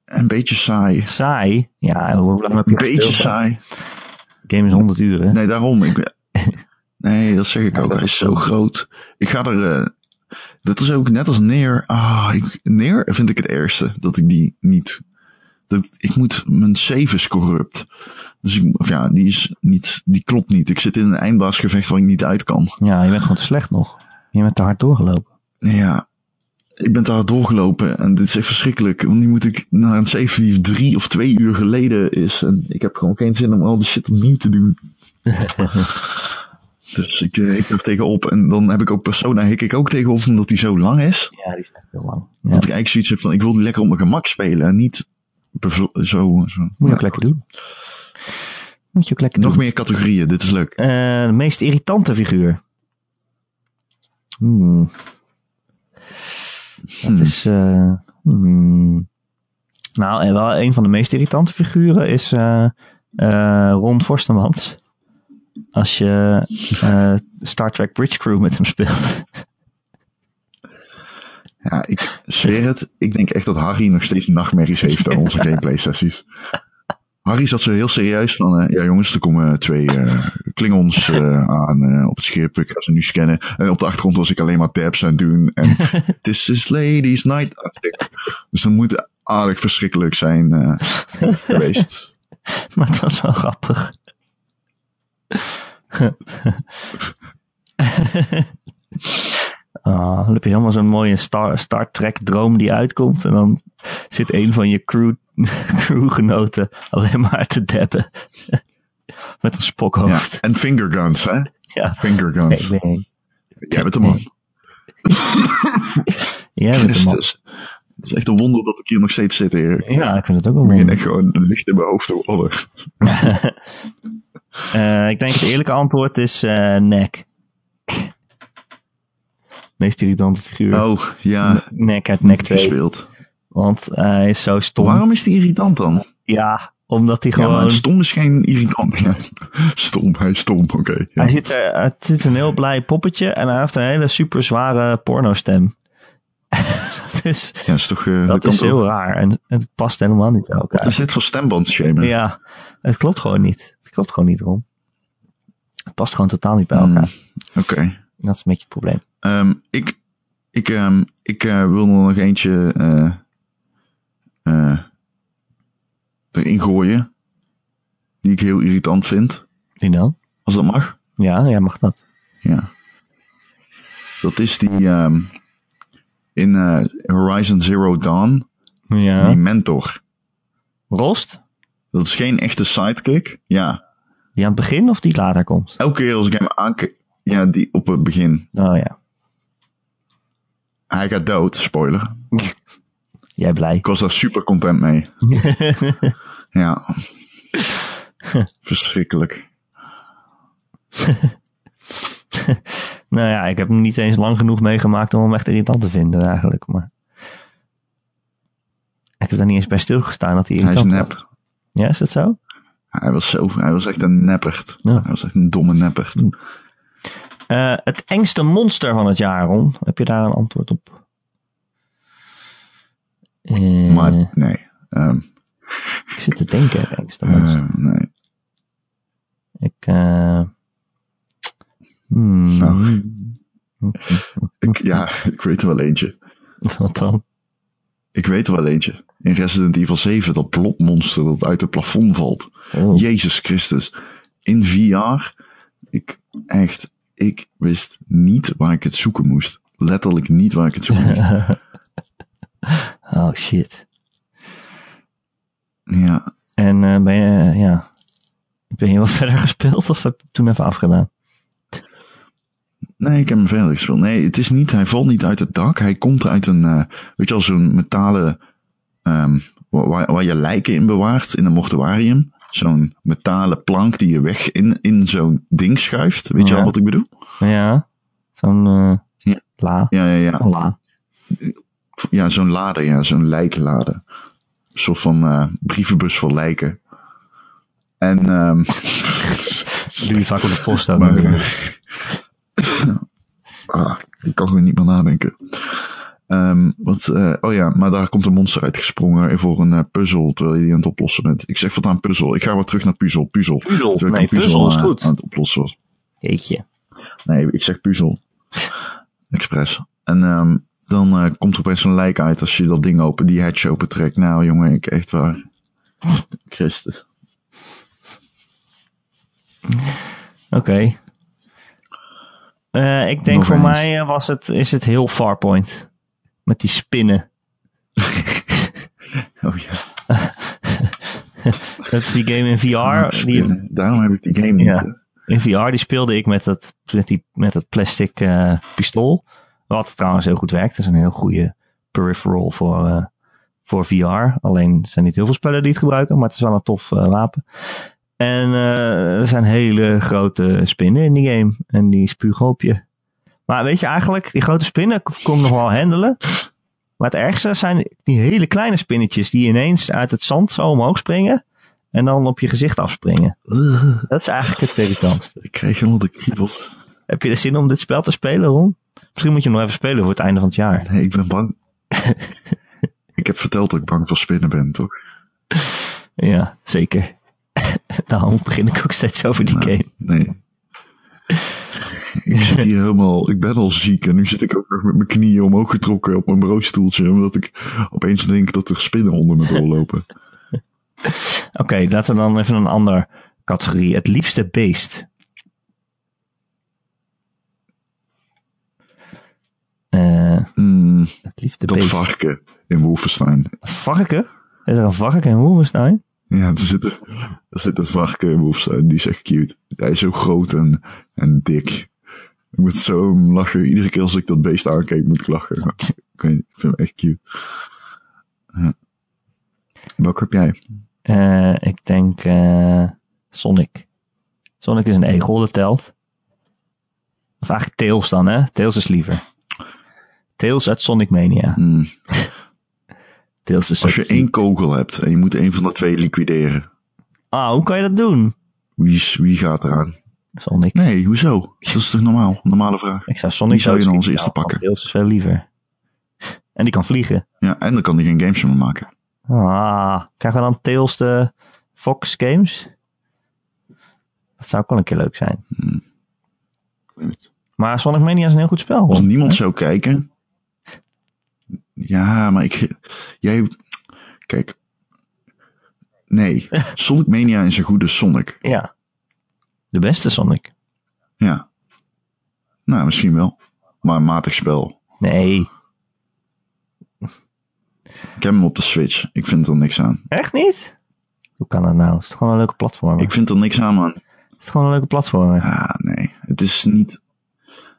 En Een beetje saai. Saai? Ja, hoe lang heb je Een beetje gespeeld? saai. Game is 100 uur, hè? Nee, daarom. Ik, ben- nee, dat zeg ik Ja, ook. Hij is zo groot. Ik ga er... eh, dat is ook net als Neer. Ah, ik, Neer vind ik het ergste. Dat ik die niet... Dat, ik moet... Mijn save is corrupt. Dus ik, of ja, die is niet... Die klopt niet. Ik zit in een eindbaasgevecht waar ik niet uit kan. Ja, je bent gewoon te slecht nog. Je bent te hard doorgelopen. Ja, ik ben daar doorgelopen en dit is echt verschrikkelijk. Want nu moet ik naar een save die drie of twee uur geleden is. En ik heb gewoon geen zin om al die shit opnieuw te doen. dus ik, eh, ik er tegenop. En dan heb ik ook Persona hik ik ook tegenop omdat die zo lang is. Ja, die is echt heel lang. Ja. Dat ik eigenlijk zoiets heb van, ik wil die lekker op mijn gemak spelen. En niet zo, zo. Moet je ook lekker doen. Moet je ook lekker Nog doen. meer categorieën, dit is leuk. Eh, de meest irritante figuur. Hmm. Dat Hmm. is. eh, hmm. Nou, en wel een van de meest irritante figuren is eh, eh, Ron Forstemans. Als je Star Trek Bridge Crew met hem speelt. Ja, ik zweer het. Ik denk echt dat Harry nog steeds nachtmerries heeft aan onze gameplay sessies. Harry zat zo heel serieus van, eh, ja jongens, er komen twee eh klingons eh, aan op het schip. Ik ga ze nu scannen. En op de achtergrond was ik alleen maar tabs aan het doen. En this is ladies night. Dus dat moet aardig verschrikkelijk zijn geweest. maar het was wel grappig. Ah, dan heb je helemaal zo'n mooie Star, Star Trek droom die uitkomt. En dan zit een van je crew, crewgenoten alleen maar te deppen. Met een Ja. spokhoofd. En fingerguns, hè? Ja. Fingerguns. Nee. Jij bent de man. Jij bent de man. Christus. Het is echt een wonder dat ik hier nog steeds zit, Erik. Ja, ik vind het ook wel Ik begin mooi. echt gewoon licht in mijn hoofd te worden. Eh, ik denk het eerlijke antwoord is eh Nek. Meest irritante figuur. Oh, ja. Nek uit Nek 2. Gespeeld. Want hij is zo stom. Waarom is die irritant dan? Ja, omdat hij Ja, maar gewoon... het stom is geen irritant. Ja. Stom, hij is stom, oké. ja. hij ziet er, het zit een heel blij poppetje en hij heeft een hele super zware pornostem. dat is, Ja, is toch... eh, dat is heel raar en het past helemaal niet bij Wat elkaar. is dit voor stembandshamen? Ja, het klopt gewoon niet. Het klopt gewoon niet, Ron. Het past gewoon totaal niet bij Hmm, elkaar. Oké. Dat is een beetje het probleem. Ehm, ik ik, ehm, ik eh, wil er nog eentje eh, eh, erin gooien. Die ik heel irritant vind. Die dan? Als dat mag. Ja, jij mag dat. Ja. Dat is die ehm, in Horizon Zero Dawn. Ja. Die mentor. Rost? Dat is geen echte sidekick. Ja. Die aan het begin of die later komt? Elke keer als ik hem aankijk. Ja, die op het begin. Oh ja. Hij gaat dood, spoiler. Jij blij. Ik was daar super content mee. Ja. Verschrikkelijk. nou ja, ik heb hem niet eens lang genoeg meegemaakt om hem echt irritant te vinden eigenlijk. Maar ik heb daar niet eens bij stilgestaan dat hij Hij is irritant was. nep. Ja, is dat zo? Hij was zo, hij was echt een neppert. Ja. Hij was echt een domme neppert. Eh, het engste monster van het jaar, Ron. Heb je daar een antwoord op? Eh, Maar nee. Ehm, ik zit te denken, het engste monster. eh, nee. Ik, eh hmm, Nou. Ik, ja, ik weet er wel eentje. Wat dan? Ik weet er wel eentje. In Resident Evil 7, dat blobmonster dat uit het plafond valt. Oh. Jezus Christus. In VR. Ik, echt, ik wist niet waar ik het zoeken moest. Letterlijk niet waar ik het zoeken moest. oh shit. ja, En eh, ben je, ja, ben je wat verder gespeeld of heb je toen even afgedaan? Nee, ik heb hem verder gespeeld. Nee, het is niet, hij valt niet uit het dak. Hij komt uit een, eh, weet je wel, zo'n metalen, ehm, waar, waar je lijken in bewaart in een mortuarium. Zo'n metalen plank die je weg in, in zo'n ding schuift. Weet je wel wat ik bedoel? Ja, zo'n eh, Ja. la. Ja, ja, ja. La. Ja, zo'n lade, ja, zo'n lijkenlade. Een soort van eh, brievenbus voor lijken. En, ehm Dat doe je vaak op de post maar, natuurlijk. ah, ik kan gewoon niet meer nadenken. Ehm, wat, eh, oh ja, maar daar komt een monster uitgesprongen voor een eh, puzzel terwijl je die aan het oplossen bent. Ik zeg wat aan puzzel. Ik ga weer terug naar puzzel. Puzzel. Puzzel. Nee, puzzel is eh, goed. aan het oplossen was. Jeetje. Nee, ik zeg puzzel. Express. En ehm, dan eh, komt er opeens een lijk uit als je dat ding open, die hatch opentrekt. Nou jongen, ik echt waar. Christus. Oké. Eh, ik denk Nog voor eens. mij was het, is het heel Farpoint. Met die spinnen. Oh ja. Dat is die game in VR. Die. Daarom heb ik die game niet. Ja. in VR die speelde ik met dat, met die, met dat plastic eh, pistool. Wat trouwens heel goed werkt. Dat is een heel goede peripheral voor, eh, voor VR. Alleen zijn niet heel veel spellen die het gebruiken. Maar het is wel een tof eh, wapen. En er zijn hele grote spinnen in die game. En die spugen op je. Maar weet je eigenlijk, die grote spinnen kon ik nog wel handelen. Maar het ergste zijn die hele kleine spinnetjes die ineens uit het zand zo omhoog springen. En dan op je gezicht afspringen. Dat is eigenlijk het irritantste. Ik krijg helemaal de kriebels. Heb je er zin om dit spel te spelen, Ron? Misschien moet je hem nog even spelen voor het einde van het jaar. Nee, ik ben bang. ik heb verteld dat ik bang voor spinnen ben, toch? Ja, zeker. Daarom begin ik ook steeds over die Nou, game. Nee. Ik zit hier helemaal, ik ben al ziek en nu zit ik ook nog met mijn knieën omhoog getrokken op mijn bureaustoeltje, omdat ik opeens denk dat er spinnen onder me doorlopen. Oké, laten we dan even een andere categorie. Het liefste beest. Eh, Hmm, het liefste dat beest. varken in Wolfenstein. Varken? Is er een varken in Wolfenstein? Ja, er zit, een, er zit een varken in Wolfenstein, die is echt cute. Hij is zo groot en, en dik. Ik moet zo lachen. Iedere keer als ik dat beest aankijk, moet ik lachen. Ik, weet niet, ik vind hem echt cute. Ja. Welke heb jij? Eh, ik denk eh, Sonic. Sonic is een egel, dat telt. Of eigenlijk Tails dan, hè? Tails is liever. Tails uit Sonic Mania. Tails is Als je één kogel hebt en je moet een van de twee liquideren, Ah, hoe kan je dat doen? wie, wie gaat eraan? Sonic. Nee, hoezo? Dat is toch normaal? Normale vraag. Ik zou Sonic Wie zou je dan als eerste pakken? Tails is veel liever. En die kan vliegen. Ja, en dan kan hij geen games meer maken. Ah, krijgen we dan Tails de Fox Games? Dat zou ook wel een keer leuk zijn. Maar Sonic Mania is een heel goed spel. Als niemand zou kijken. Ja, maar ik. Jij. Kijk. Nee. Sonic Mania is een goede Sonic. Ja. De beste Sonic. Ja. Nou, misschien wel. Maar een matig spel. Nee, Ik heb hem op de Switch. Ik vind er niks aan. echt niet? Hoe kan dat nou? Is het gewoon een leuke platform? Ik vind er niks aan, man. Is het gewoon een leuke platform? Ah, nee. Het is niet.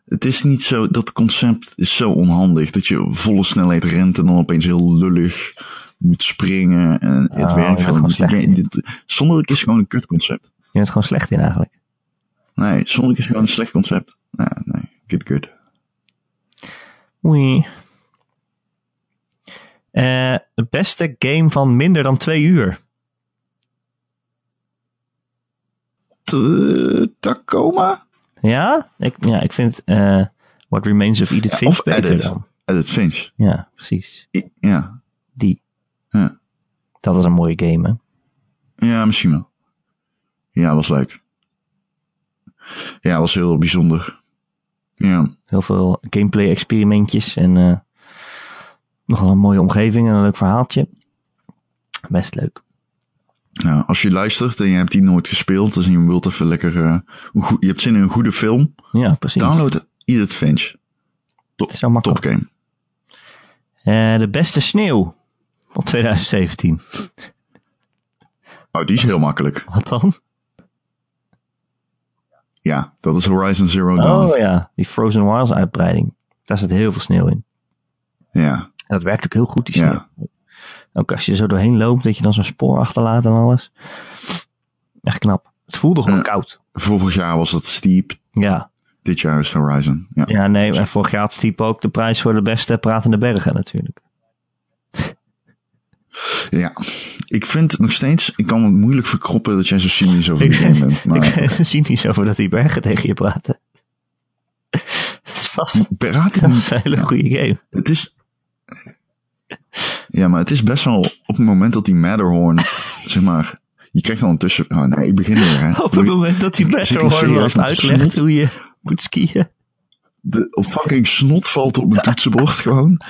Het is niet zo. Dat concept is zo onhandig. Dat je volle snelheid rent en dan opeens heel lullig moet springen. En het Oh, werkt ja, gewoon niet. Sonic is gewoon een kut concept. Je bent gewoon slecht in eigenlijk. Nee, Sonic is gewoon een slecht concept. Nee, nee. Get good. Oei. Eh, de beste game van minder dan twee uur. Tacoma? Ja? Ik, ja, ik vind eh What Remains of Edith Finch Of beter Edit. dan. Finch. Ja, precies. I- Ja. Die. Ja. Dat is een mooie game, hè? Ja, misschien wel. Ja, was leuk. Ja, was heel bijzonder. Ja. Heel veel gameplay-experimentjes en eh nogal een mooie omgeving en een leuk verhaaltje. Best leuk. Nou, als je luistert en je hebt die nooit gespeeld, dus je wilt even lekker, eh, een goed, je hebt zin in een goede film, Ja, precies. download Edith Finch. Zo makkelijk. Top game. Eh, de beste sneeuw van 2017. Oh, die is heel makkelijk. Wat dan? Ja, dat is Horizon Zero Dawn. Oh ja, die Frozen Wilds uitbreiding. Daar zit heel veel sneeuw in. Ja, En dat werkt ook heel goed, die sneeuw. ja. Ook als je er zo doorheen loopt, dat je dan zo'n spoor achterlaat en alles. Echt knap. Het voelde gewoon Ja. koud. Vorig jaar was dat Steep. Ja. Dit jaar is Horizon. Ja. ja, nee. En vorig jaar had Stiep ook de prijs voor de beste pratende bergen natuurlijk. Ja. Ik vind nog steeds, ik kan het moeilijk verkroppen dat jij zo cynisch over de game bent. Maar Ik zie niet over dat die bergen tegen je praten. Het is vast praat een hele goede game. Het is. Ja, maar het is best wel op het moment dat die Matterhorn, zeg maar. Je krijgt dan tussen. Oh nee, ik begin weer. Hè. Op het moment dat die serieus wat uitlegt hoe je moet skiën. De fucking snot valt op mijn toetsenbord gewoon.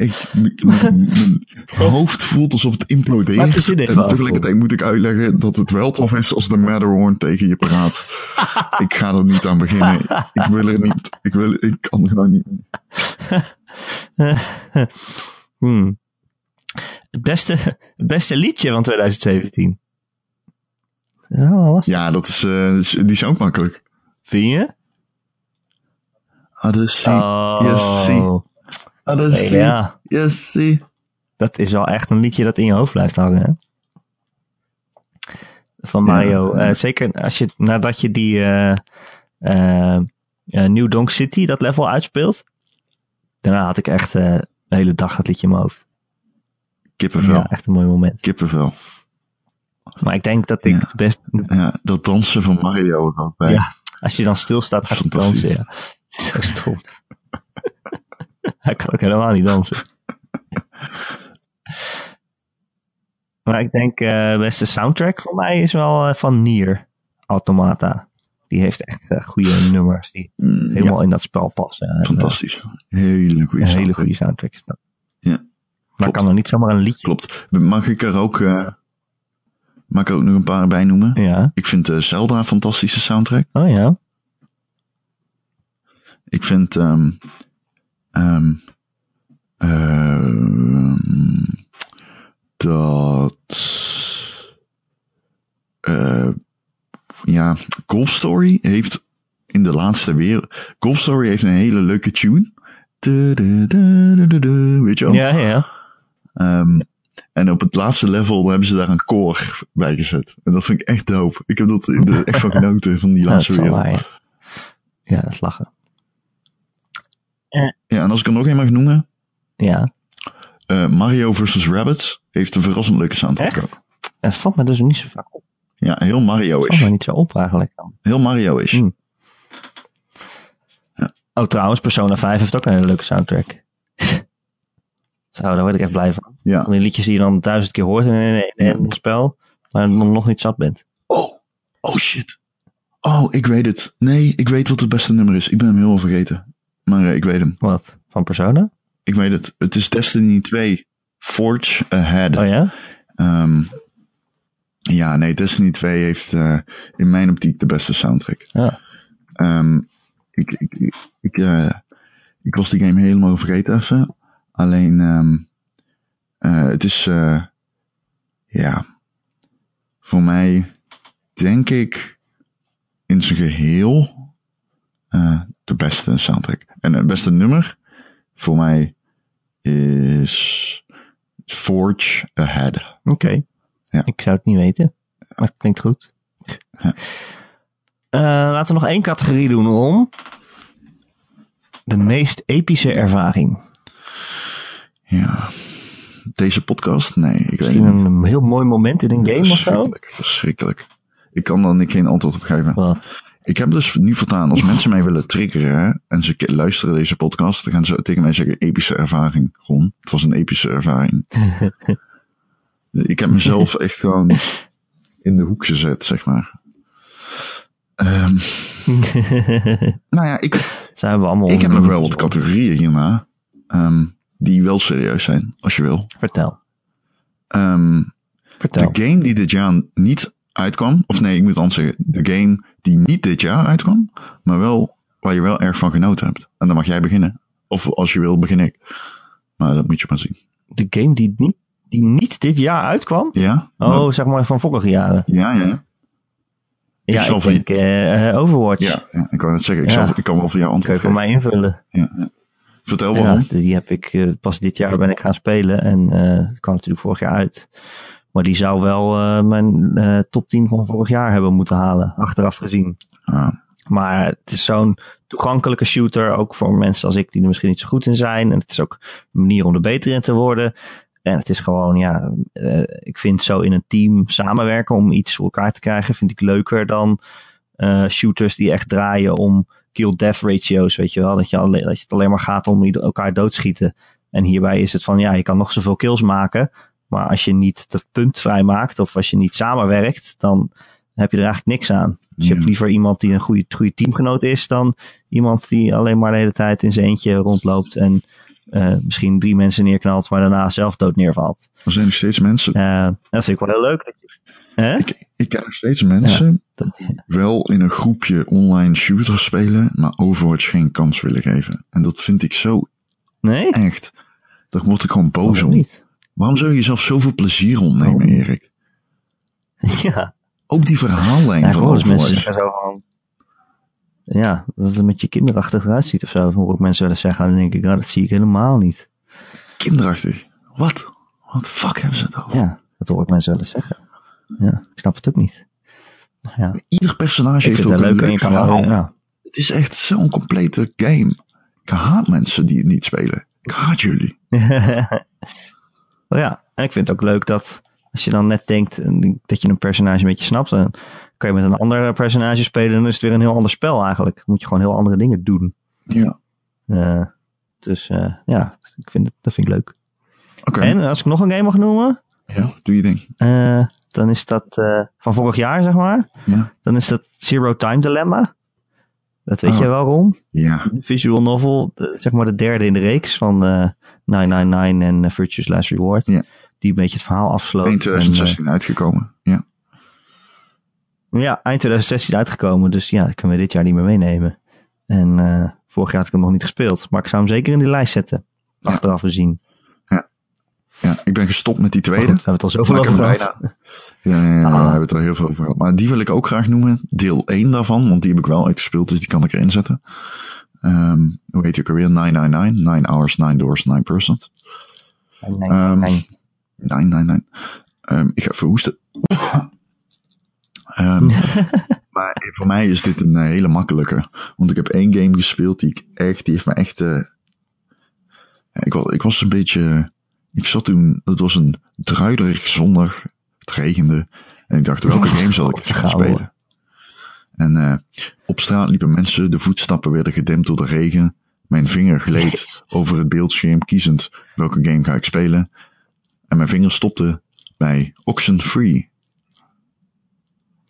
Ik, mijn hoofd voelt alsof het er implodeert. En tegelijkertijd moet ik uitleggen dat het wel tof is als de Matterhorn tegen je praat. ik ga er niet aan beginnen. Ik wil er niet. Ik, wil, ik kan er gewoon niet. Hmm. Het beste, het beste liedje van 2017. Ja. Ja, dat is, eh, die is ook makkelijk. Vind je? Oh, Yes, see. Odyssey. ja. Dat is wel echt een liedje dat in je hoofd blijft hangen. Hè? Van Mario. Ja. Eh, zeker als je, nadat je die eh, New Donk City, dat level uitspeelt. Daarna had ik echt de hele dag dat liedje in mijn hoofd. Kippenvel. Ja, echt een mooi moment. Kippenvel. Maar ik denk dat ik Ja. het best... Ja, dat dansen van Mario er ook bij. Ja, als je dan stilstaat gaat Fantastisch. dansen. Ja. Zo stom. Hij kan ook helemaal niet dansen. Maar ik denk, eh beste soundtrack voor mij is wel eh, van Nier Automata. Die heeft echt eh, goede nummers die Mm, helemaal in dat spel passen. Fantastisch. Hele goede Een hele goede soundtrack is dat. Ja, Maar klopt. kan er niet zomaar een liedje. Klopt. Mag ik er ook, mag ik er ook nog een paar bij noemen? Ja. Ik vind Zelda een fantastische soundtrack. Oh ja. Ik vind ehm ehm ehm, dat eh, ja, Golf Story heeft in de laatste weer Golf Story heeft een hele leuke tune. Weet je wel? Ja, ja. Ehm, en op het laatste level hebben ze daar een koor bij gezet. En dat vind ik echt dope. Ik heb dat in de, echt van genoten van die Ja, laatste wel wereld. ja. Ja, dat is lachen. Ja, en als ik er nog een mag noemen. Ja. eh, Mario vs. Rabbids heeft een verrassend leuke soundtrack ook. Echt? Dat valt me dus niet zo vaak op. Ja, heel Mario valt is. me niet zo op eigenlijk dan. Heel Mario is. Hm. Oh, trouwens, Persona 5 heeft ook een hele leuke soundtrack. Zo, daar word ik echt blij van. Ja. Van die liedjes die je dan duizend keer hoort in een, in een spel, maar dan nog niet zat bent. Oh, oh shit. Oh, ik weet het. Nee, ik weet wat het beste nummer is. Ik ben hem heel vergeten. Maar eh, ik weet hem. Wat? Van Persona? Ik weet het. Het is Destiny 2. Forge Ahead. Oh ja? Ehm, ja, nee, Destiny 2 heeft eh, in mijn optiek de beste soundtrack. Ja. Ehm, ik, ik, ik, ik, eh, ik was die game helemaal vergeten even. Alleen, ehm, eh, het is, ja, voor mij denk ik in zijn geheel eh, de beste soundtrack. En het beste nummer voor mij is Forge Ahead. Oké. Ja. Ik zou het niet weten, maar het klinkt goed. Ja. Eh, laten we nog één categorie doen om de meest epische ervaring. Ja. Deze podcast? Nee, ik weet niet. een heel mooi moment in een game of zo? Verschrikkelijk, verschrikkelijk. Ik kan daar niet geen antwoord op geven. Wat? Ik heb dus nu voortaan, als mensen mij willen triggeren en ze luisteren deze podcast, dan gaan ze tegen mij zeggen epische ervaring. Ron, het was een epische ervaring. ik heb mezelf echt gewoon in de hoek gezet, zeg maar. Ehm, nou ja, ik, hebben we allemaal ik heb nog wel wat categorieën hierna, ehm, die wel serieus zijn, als je wil. Vertel. Ehm, Vertel. De game die dit jaar niet uitkwam, of nee, ik moet dan zeggen, de game die niet dit jaar uitkwam, maar wel waar je wel erg van genoten hebt. En dan mag jij beginnen. Of als je wil, begin ik. Maar dat moet je maar zien. De game die niet, die niet dit jaar uitkwam? Ja? Oh, zeg maar van vorige jaren. Ja, ja. Ja, zal ik van- denk eh, Overwatch. Ja, ja, ik wou net zeggen, ik, Ja. zal, ik kan wel voor jou Kun je antwoord voor mij invullen. Ja, ja. Vertel Ja, waarom. die heb ik eh, pas dit jaar ben ik gaan spelen. En eh het kwam natuurlijk vorig jaar uit. Maar die zou wel eh, mijn eh, top 10 van vorig jaar hebben moeten halen. Achteraf gezien. Ah, Maar het is zo'n toegankelijke shooter. Ook voor mensen als ik die er misschien niet zo goed in zijn. En het is ook een manier om er beter in te worden. En het is gewoon, ja, eh, ik vind zo in een team samenwerken om iets voor elkaar te krijgen, vind ik leuker dan shooters die echt draaien om kill-death ratio's, weet je wel. Dat, je alleen, dat het alleen maar gaat om elkaar doodschieten. En hierbij is het van, ja, je kan nog zoveel kills maken. Maar als je niet dat punt vrijmaakt of als je niet samenwerkt, dan heb je er eigenlijk niks aan. Dus je hebt liever iemand die een goede, goede teamgenoot is dan iemand die alleen maar de hele tijd in zijn eentje rondloopt en eh, misschien drie mensen neerknalt, maar daarna zelf dood neervalt. er zijn nog steeds mensen. Eh, dat vind ik wel heel leuk. Dat je, hè? Ik, ik ken nog steeds mensen Dat, wel in een groepje online shooters spelen, maar Overwatch geen kans willen geven. En dat vind ik zo nee? echt. Daar word ik gewoon boos Waarom om. niet? Waarom zou je jezelf zoveel plezier ontnemen, Waarom? Erik? ja, Ook die verhaallijn ja van. Ja, dat het met je kinderachtig eruit ziet of zo. Hoor ik mensen wel eens zeggen. Dan denk ik, nou, dat zie ik helemaal niet. Kinderachtig. Wat? Wat fuck hebben ze het over? Ja, dat hoor ik mensen wel eens zeggen. Ja, ik snap het ook niet. Ja, Ieder personage heeft ook een leuk leuk verhaal. Ja. Het is echt zo'n complete game. Ik haat mensen die het niet spelen. Ik haat jullie. oh ja, en ik vind het ook leuk dat als je dan net denkt dat je een personage een beetje snapt, dan kan je met een ander personage spelen en dan is het weer een heel ander spel eigenlijk. Dan moet je gewoon heel andere dingen doen. Ja. Eh, dus eh, ja, ik vind het, dat vind ik leuk. Oké. En als ik nog een game mag noemen, Ja, doe je ding. eh, dan is dat van vorig jaar, zeg maar. Ja. Dan is dat Zero Time Dilemma. Dat weet Oh. jij wel, Ron. Ja. Visual novel, de- zeg maar de derde in de reeks van eh 999 en eh, Virtue's Last Reward. Ja. Die een beetje het verhaal afsloot. In En, 2016 uitgekomen. Ja. eh, ja, eind 2016 uitgekomen. Dus ja, dat kunnen we dit jaar niet meer meenemen. En eh, vorig jaar had ik hem nog niet gespeeld. Maar ik zou hem zeker in die lijst zetten. Ja. Achteraf gezien. ja. Ik ben gestopt met die tweede. goed, we hebben het al zoveel over. Ja, ja, ja, Ah. daar hebben we het er heel veel over gehad. Maar die wil ik ook graag noemen. Deel 1 daarvan, want die heb ik wel uitgespeeld, dus die kan ik erin zetten. Ehm, hoe heet die ook alweer? 999. 9 hours, 9 doors, 9 persons. Nee, nee, Ehm, nee. 999. Ehm, ik ga even hoesten. Ehm, maar voor mij is dit een eh, hele makkelijke. Want ik heb één game gespeeld die ik echt, die heeft me echt. eh, ja, ik, was, ik was een beetje. Ik zat toen, het was een druiderig zondag. Het regende. En ik dacht, welke game zal ik Oh, gaan spelen? En eh, op straat liepen mensen, de voetstappen werden gedempt door de regen. Mijn vinger gleed over het beeldscherm, kiezend welke game ga ik spelen. En mijn vinger stopte bij Oxenfree.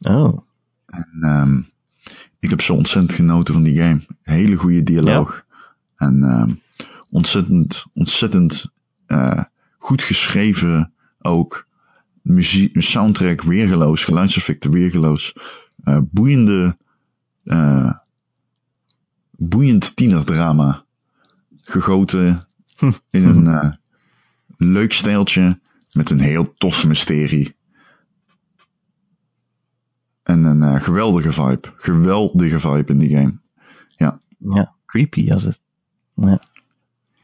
Oh, En ehm, ik heb zo ontzettend genoten van die game. Hele goede dialoog. En ehm, ontzettend, ontzettend eh, goed geschreven ook. Muziek, soundtrack weergeloos, geluidseffecten weergeloos. Eh, boeiende, eh, boeiend tienerdrama. Gegoten Hm. in een eh, leuk stijltje met een heel tof mysterie. En een geweldige vibe. Geweldige vibe in die game. ja, creepy als het. Ja.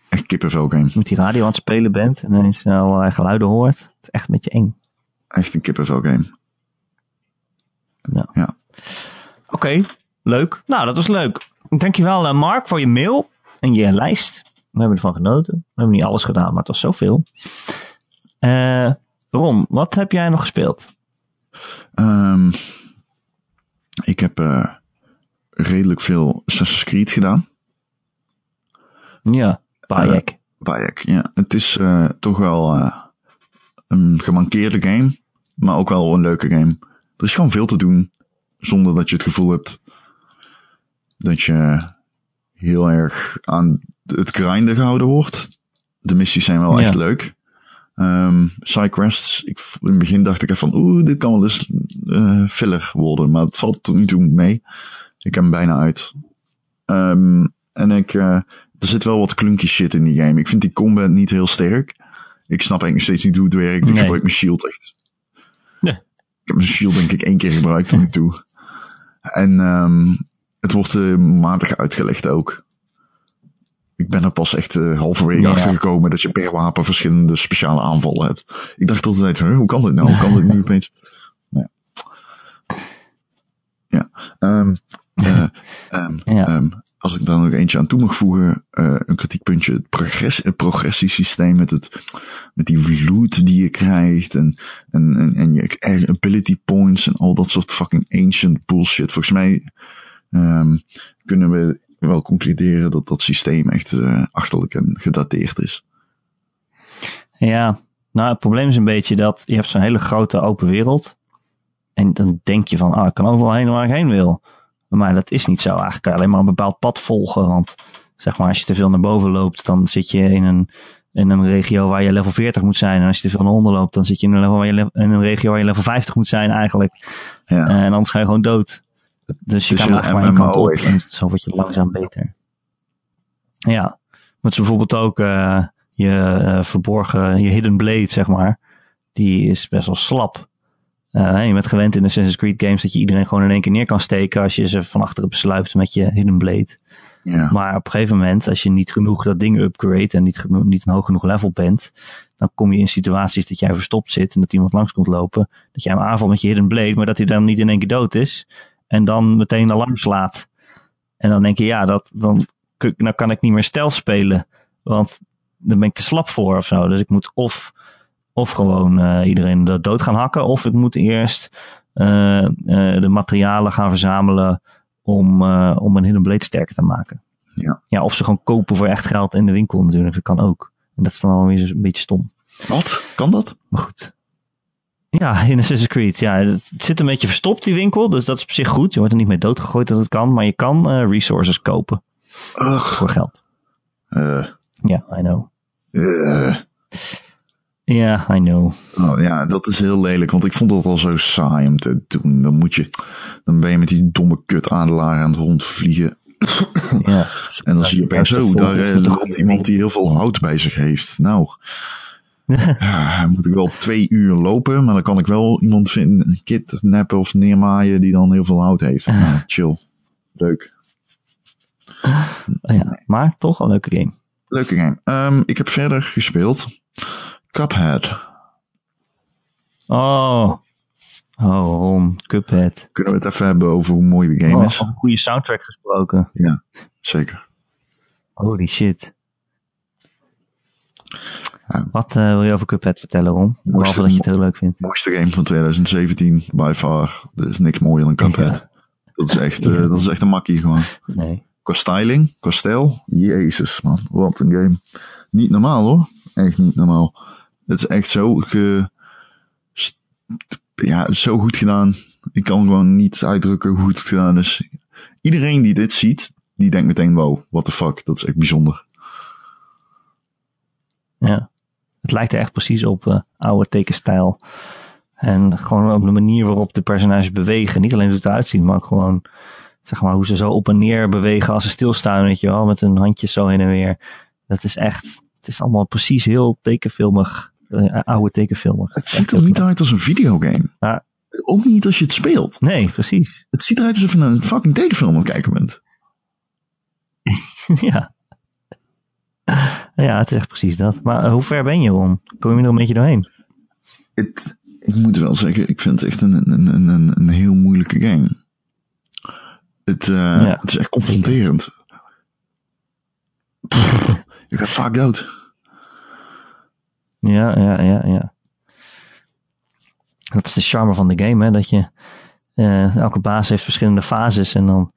Echt kippenvel game. Met die radio aan het spelen bent en ineens allerlei geluiden hoort. Het is echt een beetje eng. Echt een kippenvel game. Oké, leuk. Nou, dat was leuk. Dankjewel uh, Mark voor je mail en je lijst. We hebben ervan genoten. We hebben niet alles gedaan, maar het was zoveel. Eh Ron, wat heb jij nog gespeeld? Ehm, ik heb eh, redelijk veel Assassin's Creed gedaan. Ja, Bayek. Bayek, ja. Het is eh, toch wel eh, een gemankeerde game. Maar ook wel een leuke game. Er is gewoon veel te doen. Zonder dat je het gevoel hebt dat je heel erg aan het grinden gehouden wordt. De missies zijn wel Ja. echt leuk. Um, Sidequests, ik, in het begin dacht ik even van, oeh, dit kan wel eens uh, filler worden, maar het valt tot nu toe mee. Ik heb hem bijna uit. Um, en ik, uh, er zit wel wat klunky shit in die game. Ik vind die combat niet heel sterk. Ik snap eigenlijk nog steeds niet hoe het werkt. Ik Nee. gebruik mijn shield echt. Ik heb mijn shield denk ik één keer gebruikt tot nu toe. En um, het wordt uh, matig uitgelegd ook. Ik ben er pas echt uh, halverwege Ja. achter gekomen dat je per wapen verschillende speciale aanvallen hebt. Ik dacht altijd, huh, hoe kan dit nou? Hoe kan dit nu opeens? Ja. Ja. Um, uh, um, Ja. Als ik daar nog eentje aan toe mag voegen, uh, een kritiekpuntje, het, progress, het progressiesysteem met, het, met die loot die je krijgt en, en, en, en je ability points en al dat soort fucking ancient bullshit. Volgens mij um, kunnen we wel concluderen dat dat systeem echt uh, achterlijk en gedateerd is. Ja, nou het probleem is een beetje dat je hebt zo'n hele grote open wereld. En dan denk je van, ah, ik kan overal heen waar ik heen wil. Maar dat is niet zo. Eigenlijk kan je alleen maar een bepaald pad volgen. Want zeg maar, als je te veel naar boven loopt, dan zit je in een, in een regio waar je level 40 moet zijn. En als je te veel naar onder loopt, dan zit je in een, level waar je level, in een regio waar je level 50 moet zijn eigenlijk. Ja. En anders ga je gewoon dood. Dus je Dus kan je maar één kant op. En zo word je langzaam beter. Ja. Maar is bijvoorbeeld ook uh, je uh, verborgen, je hidden blade, zeg maar. Die is best wel slap. Uh, je bent gewend in Assassin's Creed games dat je iedereen gewoon in één keer neer kan steken als je ze van achteren besluipt met je hidden blade. Ja. Maar op een gegeven moment, als je niet genoeg dat ding upgrade en niet, genoeg, niet een hoog genoeg level bent, dan kom je in situaties dat jij verstopt zit en dat iemand langs komt lopen, dat jij hem aanvalt met je hidden blade, maar dat hij dan niet in één keer dood is en dan meteen alarm slaat. En dan denk je, ja, dat, dan nou kan ik niet meer stealth spelen, want dan ben ik te slap voor of zo. Dus ik moet of of gewoon uh, iedereen dood gaan hakken. Of ik moet eerst uh, uh, de materialen gaan verzamelen om, om een hidden blade sterker te maken. Ja. ja, of ze gewoon kopen voor echt geld in de winkel natuurlijk. Dat kan ook. En dat is dan wel weer een beetje stom. Wat? Kan dat? Maar goed. Ja, in Assassin's Creed. Ja, het zit een beetje verstopt die winkel. Dus dat is op zich goed. Je wordt er niet mee doodgegooid dat het kan. Maar je kan resources kopen. Ugh. Voor geld. Uh. Ja, I know. Uh. Ja, I know. Oh, ja, dat is heel lelijk, want ik vond dat al zo saai om te doen. Dan moet je, dan ben je met die domme kut adelaar aan het rondvliegen. Ja. en dan zie je opeens zo, daar uh, loopt iemand die heel veel hout bij zich heeft. Nou, ja, moet ik wel twee uur lopen, maar dan kan ik wel iemand vinden, een kidnappen of neermaaien die dan heel veel hout heeft. Nou, chill. Leuk. Ja, maar toch een leuke game. Leuke game. Um, ik heb verder gespeeld. Cuphead. Oh. Oh, Ron, Cuphead. Kunnen we het even hebben over hoe mooi de game oh, is? Een goede soundtrack gesproken. Ja, zeker. Holy shit. Ja. Wat uh, wil je over Cuphead vertellen, Ron? Behalve dat je het heel leuk vindt. Mooiste game van 2017, by far. Er is niks mooier dan Cuphead. Ja. Dat, is echt, uh, dat is echt een makkie gewoon. Nee. Qua styling, qua stijl. Jezus man, wat een game. Niet normaal hoor. Echt niet normaal. Het is echt zo ja, zo goed gedaan. Ik kan gewoon niet uitdrukken hoe goed het gedaan is. Iedereen die dit ziet, die denkt meteen, wow, what the fuck, dat is echt bijzonder. Ja, het lijkt er echt precies op uh, oude tekenstijl. En gewoon op de manier waarop de personages bewegen. Niet alleen hoe het eruit ziet, maar ook gewoon, zeg maar, hoe ze zo op en neer bewegen als ze stilstaan, weet je wel, met hun handjes zo heen en weer. Dat is echt, het is allemaal precies heel tekenfilmig. Uh, oude tekenfilmig. Het ziet er niet uit als een videogame. Maar, ook niet als je het speelt. Nee, precies. Het ziet eruit alsof je een fucking tekenfilm aan het kijken bent. ja. Ja, het is echt precies dat. Maar uh, hoe ver ben je, Ron? Kom je er een beetje doorheen? Het, ik moet wel zeggen, ik vind het echt een, een, een, een, een heel moeilijke game. Het, uh, ja. het is echt confronterend. Pff, je gaat vaak dood. Ja, ja, ja, ja. Dat is de charme van de game, hè? Dat je uh, elke baas heeft verschillende fases en dan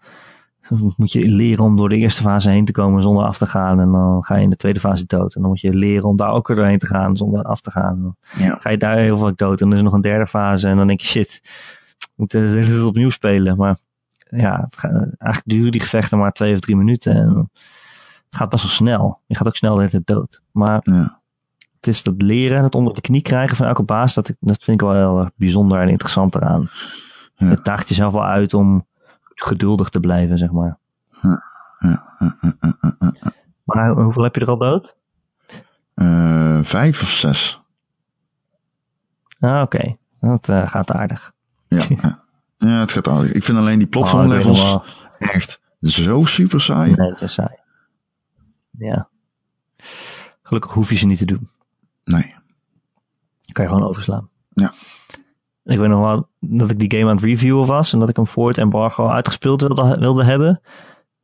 moet je leren om door de eerste fase heen te komen zonder af te gaan. En dan ga je in de tweede fase dood. En dan moet je leren om daar ook weer doorheen te gaan zonder af te gaan. Dan ja. ga je daar heel vaak dood. En dan is er nog een derde fase. En dan denk je, shit, moet de hele tijd opnieuw spelen. Maar ja, het gaat, eigenlijk duren die gevechten maar twee of drie minuten. En het gaat best wel snel. Je gaat ook snel de hele tijd dood. Maar ja. Het is dat leren, het onder de knie krijgen van elke baas, dat, ik, dat vind ik wel heel erg bijzonder en interessant eraan. Ja. Het daagt jezelf wel uit om geduldig te blijven, zeg maar. Ja, ja, ja, ja, ja, ja. Maar hoeveel heb je er al dood? Eh, vijf of zes. Ah, oké. Dat eh, gaat aardig. Ja, ja. ja, het gaat aardig. Ik vind alleen die Oh, weet platformlevels echt zo super saai. Nee, dat is saai. Ja. Gelukkig hoef je ze niet te doen. Nee. Kan je gewoon overslaan. Ja. Ik weet nog wel dat ik die game aan het reviewen was en dat ik hem voor het embargo uitgespeeld wilde, wilde hebben.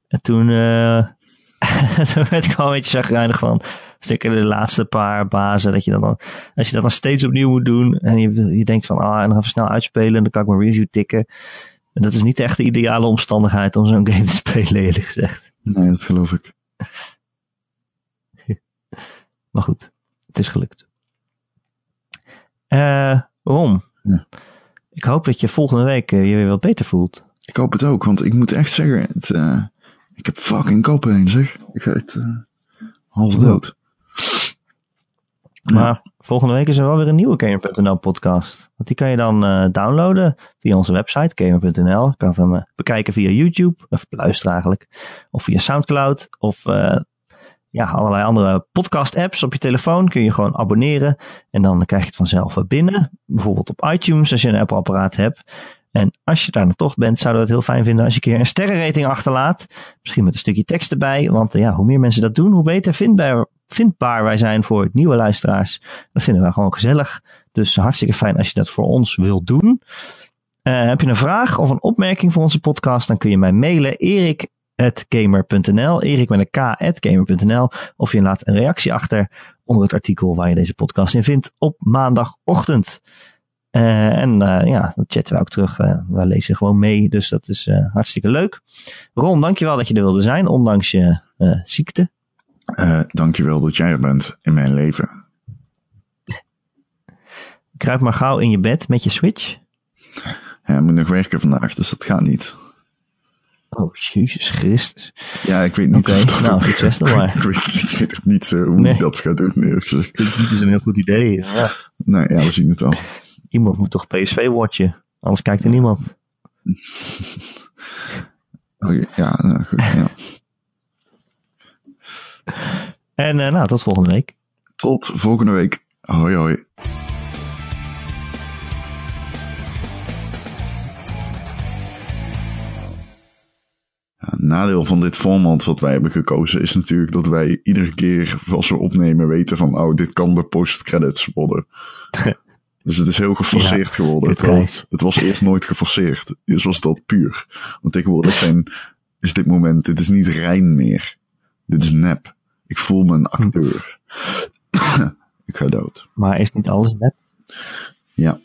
En toen, eh toen werd ik gewoon een beetje chagrijnig van. Zeker de laatste paar bazen, dat je dan, dan als je dat dan steeds opnieuw moet doen en je, je denkt van, ah, en dan even snel uitspelen en dan kan ik mijn review tikken. En dat is niet echt de ideale omstandigheid om zo'n game te spelen, eerlijk gezegd. Nee, dat geloof ik. Maar goed, het is gelukt. Eh Ja. ik hoop dat je volgende week eh, je weer wat beter voelt. Ik hoop het ook, want ik moet echt zeggen, het, eh, ik heb fucking koppen heen, zeg. Ik ga het eh, half dood. Maar volgende week is er wel weer een nieuwe Gamer.nl podcast. Want die kan je dan downloaden via onze website Gamer.nl. Je kan hem eh, bekijken via YouTube, of beluisteren eigenlijk. Of via Soundcloud, of ja, allerlei andere podcast apps op je telefoon. Kun je gewoon abonneren en dan krijg je het vanzelf binnen. Bijvoorbeeld op iTunes als je een Apple apparaat hebt. En als je daar nog toch bent, zouden we het heel fijn vinden als je een keer een sterrenrating achterlaat. Misschien met een stukje tekst erbij. Want eh, ja, hoe meer mensen dat doen, hoe beter vindbaar, vindbaar wij zijn voor nieuwe luisteraars. Dat vinden we gewoon gezellig. Dus hartstikke fijn als je dat voor ons wilt doen. Eh, heb je een vraag of een opmerking voor onze podcast, dan kun je mij mailen. erik.gamer.nl Erik met een k.gamer.nl Of je laat een reactie achter onder het artikel waar je deze podcast in vindt op maandagochtend. Eh, en eh, ja, dan chatten we ook terug. Eh, we lezen gewoon mee, dus dat is hartstikke leuk. Ron, dankjewel dat je er wilde zijn, ondanks je ziekte. Dankjewel dat jij er bent in mijn leven. Kruip maar gauw in je bed met je Switch. Ja, ik moet nog werken vandaag, dus dat gaat niet. Oh, Jezus Christus. Ja, ik weet niet of dat nou, succes dan maar. ik, weet, ik weet niet eh, hoe Nee. ik dat ga doen. eerlijk gezegd. Dit is een heel goed idee. Ja. Nee, ja, we zien het wel. Iemand moet toch PSV watchen, anders kijkt er niemand. Oké, ja, nou, goed, ja. En eh, nou, tot volgende week. Tot volgende week. Hoi hoi. Het nadeel van dit format wat wij hebben gekozen is natuurlijk dat wij iedere keer als we opnemen weten van oh, dit kan de post-credits worden. Dus het is heel geforceerd geworden. het was eerst nooit geforceerd. Eerst was dat puur. Want tegenwoordig zijn, is dit moment, dit is niet rein meer. Dit is nep. Ik voel me een acteur. ik ga dood. Maar is niet alles net? Ja.